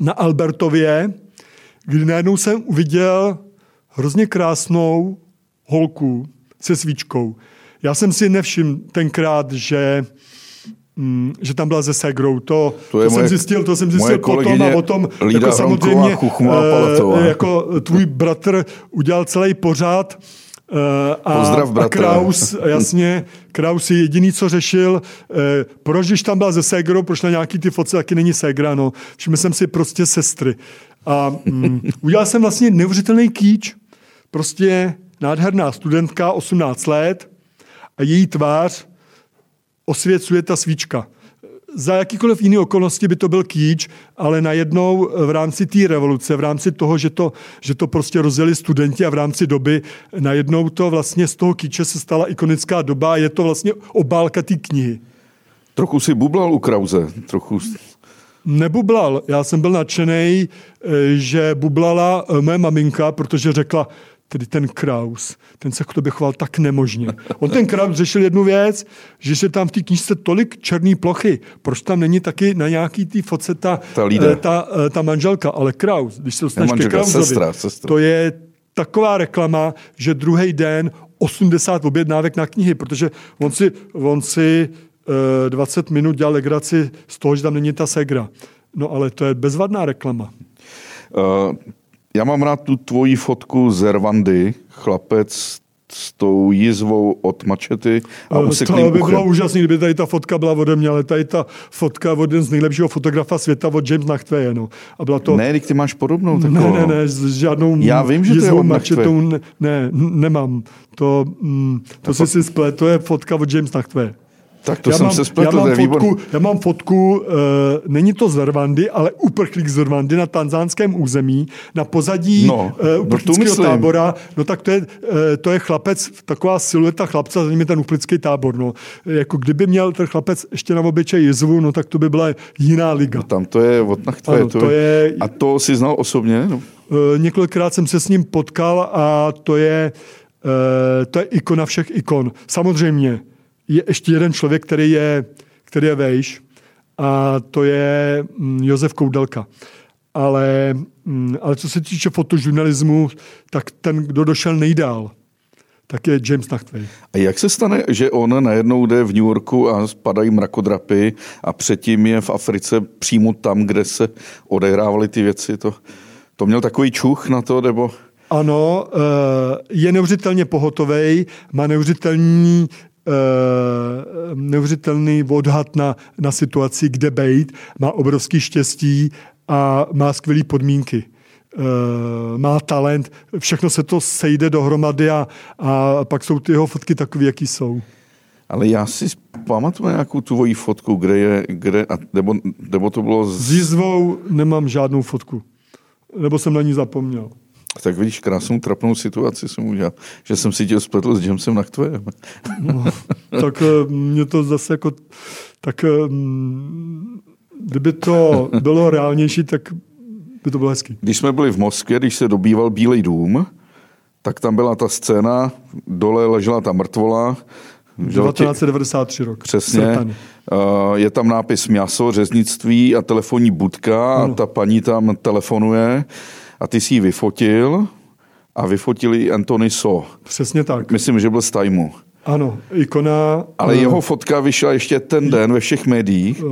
na Albertově, kdy najednou jsem uviděl hrozně krásnou holku se svíčkou. Já jsem si nevšiml tenkrát, že Mm, že tam byla ze Segrou. To, to, to moje, jsem zjistil, to jsem zjistil potom a potom jako samozřejmě uh, jako tvůj bratr udělal celý pořád uh, a, Pozdrav, a Kraus, jasně, Kraus je jediný, co řešil, uh, proč, když tam byla ze Segrou, proč na nějaký ty foce taky není Segra, no. Všiml jsem si prostě sestry. A um, *laughs* udělal jsem vlastně neuvěřitelný kýč, prostě nádherná studentka, 18 let, a její tvář osvěcuje ta svíčka. Za jakýkoliv jiný okolnosti by to byl kýč, ale najednou v rámci té revoluce, v rámci toho, že to, že to prostě rozjeli studenti a v rámci doby, najednou to vlastně z toho kýče se stala ikonická doba a je to vlastně obálka té knihy. Trochu si bublal u Krause, trochu... Nebublal. Já jsem byl nadšený, eh, že bublala eh, moje maminka, protože řekla, tedy ten Kraus, ten se k tobě choval tak nemožně. On ten Kraus řešil jednu věc, že se tam v té knižce tolik černé plochy, proč tam není taky na nějaký té foce ta, ta, eh, ta, eh, ta manželka, ale Kraus, když se dostaneš ke Krausovi, sestra, sestra. to je taková reklama, že druhý den 80 objednávek na knihy, protože on si, on si 20 eh, minut dělal legraci z toho, že tam není ta segra. No ale to je bezvadná reklama. Uh, já mám rád tu tvoji fotku z Rwandy, chlapec s tou jizvou od mačety a useklým To by bylo úžasné, kdyby tady ta fotka byla ode mě, ale tady ta fotka od jeden z nejlepšího fotografa světa od James Nachtveje, no. A byla to... Ne, ty máš podobnou takovou. Ne, ne, ne, s žádnou Já vím, že to je od mačetou, ne, ne, nemám. To, mm, to si si splet, to je fotka od James Nachtveje. Tak to já jsem mám, se spletl, já mám, fotku, já mám fotku, uh, není to z Rwandy, ale uprchlík z Rwandy na tanzánském území, na pozadí no, uh, uprchlického no tábora. No tak to je, uh, to je chlapec, taková silueta chlapce, za ním je ten uprchlický tábor. No. Jako kdyby měl ten chlapec ještě na obyčej jizvu, no tak to by byla jiná liga. No, tam to je od ano, to, to je, A to si znal osobně? No? Uh, několikrát jsem se s ním potkal a to je, uh, to je ikona všech ikon. Samozřejmě, je ještě jeden člověk, který je, který je vejš a to je mm, Josef Koudelka. Ale, mm, ale co se týče fotožurnalismu, tak ten, kdo došel nejdál, tak je James Nachtwey. A jak se stane, že on najednou jde v New Yorku a spadají mrakodrapy a předtím je v Africe přímo tam, kde se odehrávaly ty věci? To, to měl takový čuch na to, nebo... Ano, eh, je neuvěřitelně pohotovej, má neuvěřitelný neuvěřitelný odhad na, na situaci, kde bejt, má obrovský štěstí a má skvělé podmínky. Uh, má talent, všechno se to sejde dohromady a, a pak jsou ty jeho fotky takové, jaký jsou. Ale já si pamatuju nějakou tvoji fotku, kde je, kde, a, nebo, nebo to bylo... Z... S jízvou nemám žádnou fotku. Nebo jsem na ní zapomněl. Tak vidíš, krásnou trapnou situaci jsem udělal, že jsem si tě spletl s Jamesem Nachtvejem. No, *laughs* tak eh, mě to zase jako, tak eh, kdyby to bylo reálnější, tak by to bylo hezký. Když jsme byli v Moskvě, když se dobýval Bílej dům, tak tam byla ta scéna, dole ležela ta mrtvola. 1993 rok. Přesně. Srtany. Je tam nápis měso, řeznictví a telefonní budka ano. a ta paní tam telefonuje a ty si ji vyfotil a vyfotili Anthony So. Přesně tak. Myslím, že byl z Timeu. Ano, ikona. Ale uh, jeho fotka vyšla ještě ten den ve všech médiích. Uh,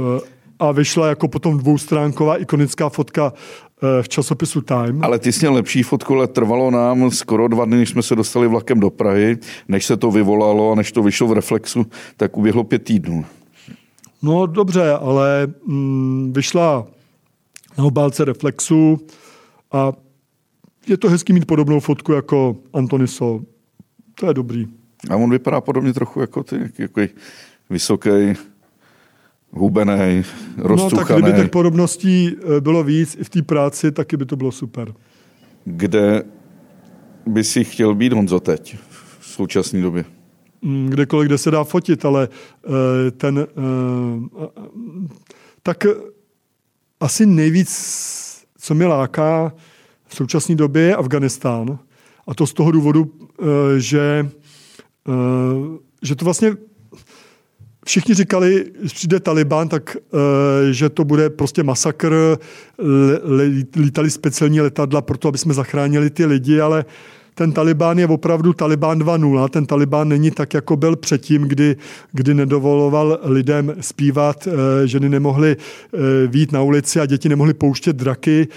a vyšla jako potom dvoustránková ikonická fotka uh, v časopisu Time. Ale ty jsi měl lepší fotku, ale trvalo nám skoro dva dny, než jsme se dostali vlakem do Prahy, než se to vyvolalo a než to vyšlo v Reflexu, tak uběhlo pět týdnů. No dobře, ale mm, vyšla na obálce Reflexu a je to hezký mít podobnou fotku jako Antoniso. To je dobrý. A on vypadá podobně trochu jako ty, jako vysoký, hubený, roztuchaný. No tak kdyby těch podobností eh, bylo víc i v té práci, taky by to bylo super. Kde by si chtěl být Honzo teď, v současné době? Mm, kdekoliv, kde se dá fotit, ale eh, ten... Eh, tak asi nejvíc, co mě láká v současné době, je Afganistán. A to z toho důvodu, že Eh, že to vlastně všichni říkali, když přijde Taliban, tak eh, že to bude prostě masakr, lítali speciální letadla pro to, aby jsme zachránili ty lidi, ale ten Taliban je opravdu Taliban 2.0. Ten Taliban není tak, jako byl předtím, kdy, kdy nedovoloval lidem zpívat, eh, ženy nemohly výjít na ulici a děti nemohly pouštět draky,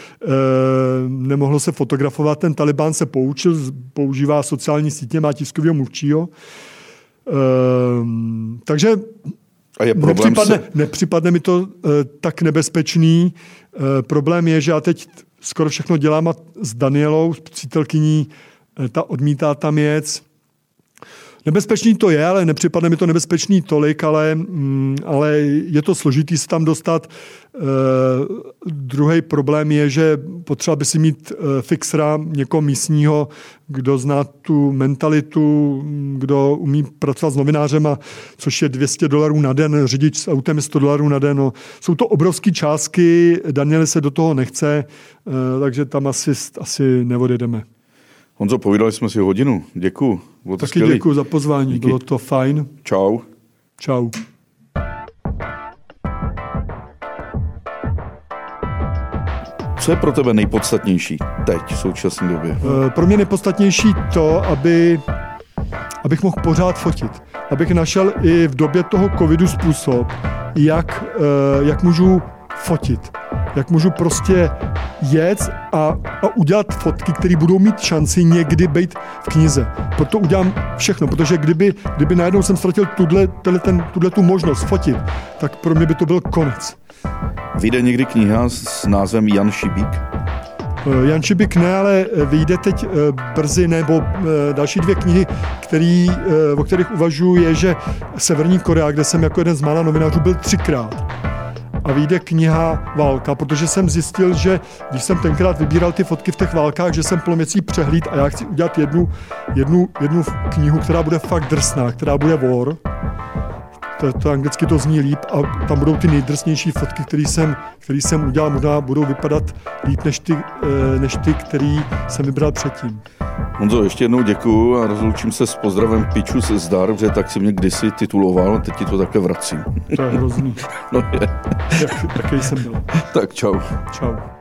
nemohlo se fotografovat. Ten Taliban se poučil, používá sociální sítě, má tiskového mluvčího. Takže a je nepřipadne, se... nepřipadne mi to tak nebezpečný. Problém je, že já teď skoro všechno dělám a s Danielou, s přítelkyní, ta odmítá tam jet. Nebezpečný to je, ale nepřipadne mi to nebezpečný tolik, ale, mm, ale je to složitý se tam dostat. E, druhý problém je, že potřeba by si mít e, fixera, někoho místního, kdo zná tu mentalitu, kdo umí pracovat s novinářem, což je 200 dolarů na den, řidič s autem je 100 dolarů na den. No. Jsou to obrovské částky, Daniel se do toho nechce, e, takže tam asi, asi neodjedeme. Honzo, povídali jsme si hodinu. Děkuju. Bylo Taky děkuji za pozvání, Díky. bylo to fajn. Čau. Čau. Co je pro tebe nejpodstatnější teď v současné době? Eh, pro mě nejpodstatnější to, aby, abych mohl pořád fotit. Abych našel i v době toho covidu způsob, jak, eh, jak můžu fotit jak můžu prostě jet a, a udělat fotky, které budou mít šanci někdy být v knize. Proto udělám všechno, protože kdyby, kdyby najednou jsem ztratil tuhle, ten, tuhle tu možnost fotit, tak pro mě by to byl konec. Vyjde někdy kniha s názvem Jan Šibík? Eh, Jan Šibik ne, ale vyjde teď eh, brzy, nebo eh, další dvě knihy, který, o kterých uvažuji, je, že Severní Korea, kde jsem jako jeden z mála novinářů byl třikrát a vyjde kniha Válka, protože jsem zjistil, že když jsem tenkrát vybíral ty fotky v těch válkách, že jsem plno věcí přehlíd a já chci udělat jednu, jednu, jednu knihu, která bude fakt drsná, která bude war. To, to anglicky to zní líp a tam budou ty nejdrsnější fotky, které jsem, který jsem udělal, možná budou vypadat líp než ty, eh, než ty, který jsem vybral předtím. Honzo, ještě jednou děkuju a rozloučím se s pozdravem Piču se zdar, že tak si mě kdysi tituloval, teď ti to také vracím. To je hrozný. *laughs* no je. Jak, jaký jsem byl. Tak čau. Čau.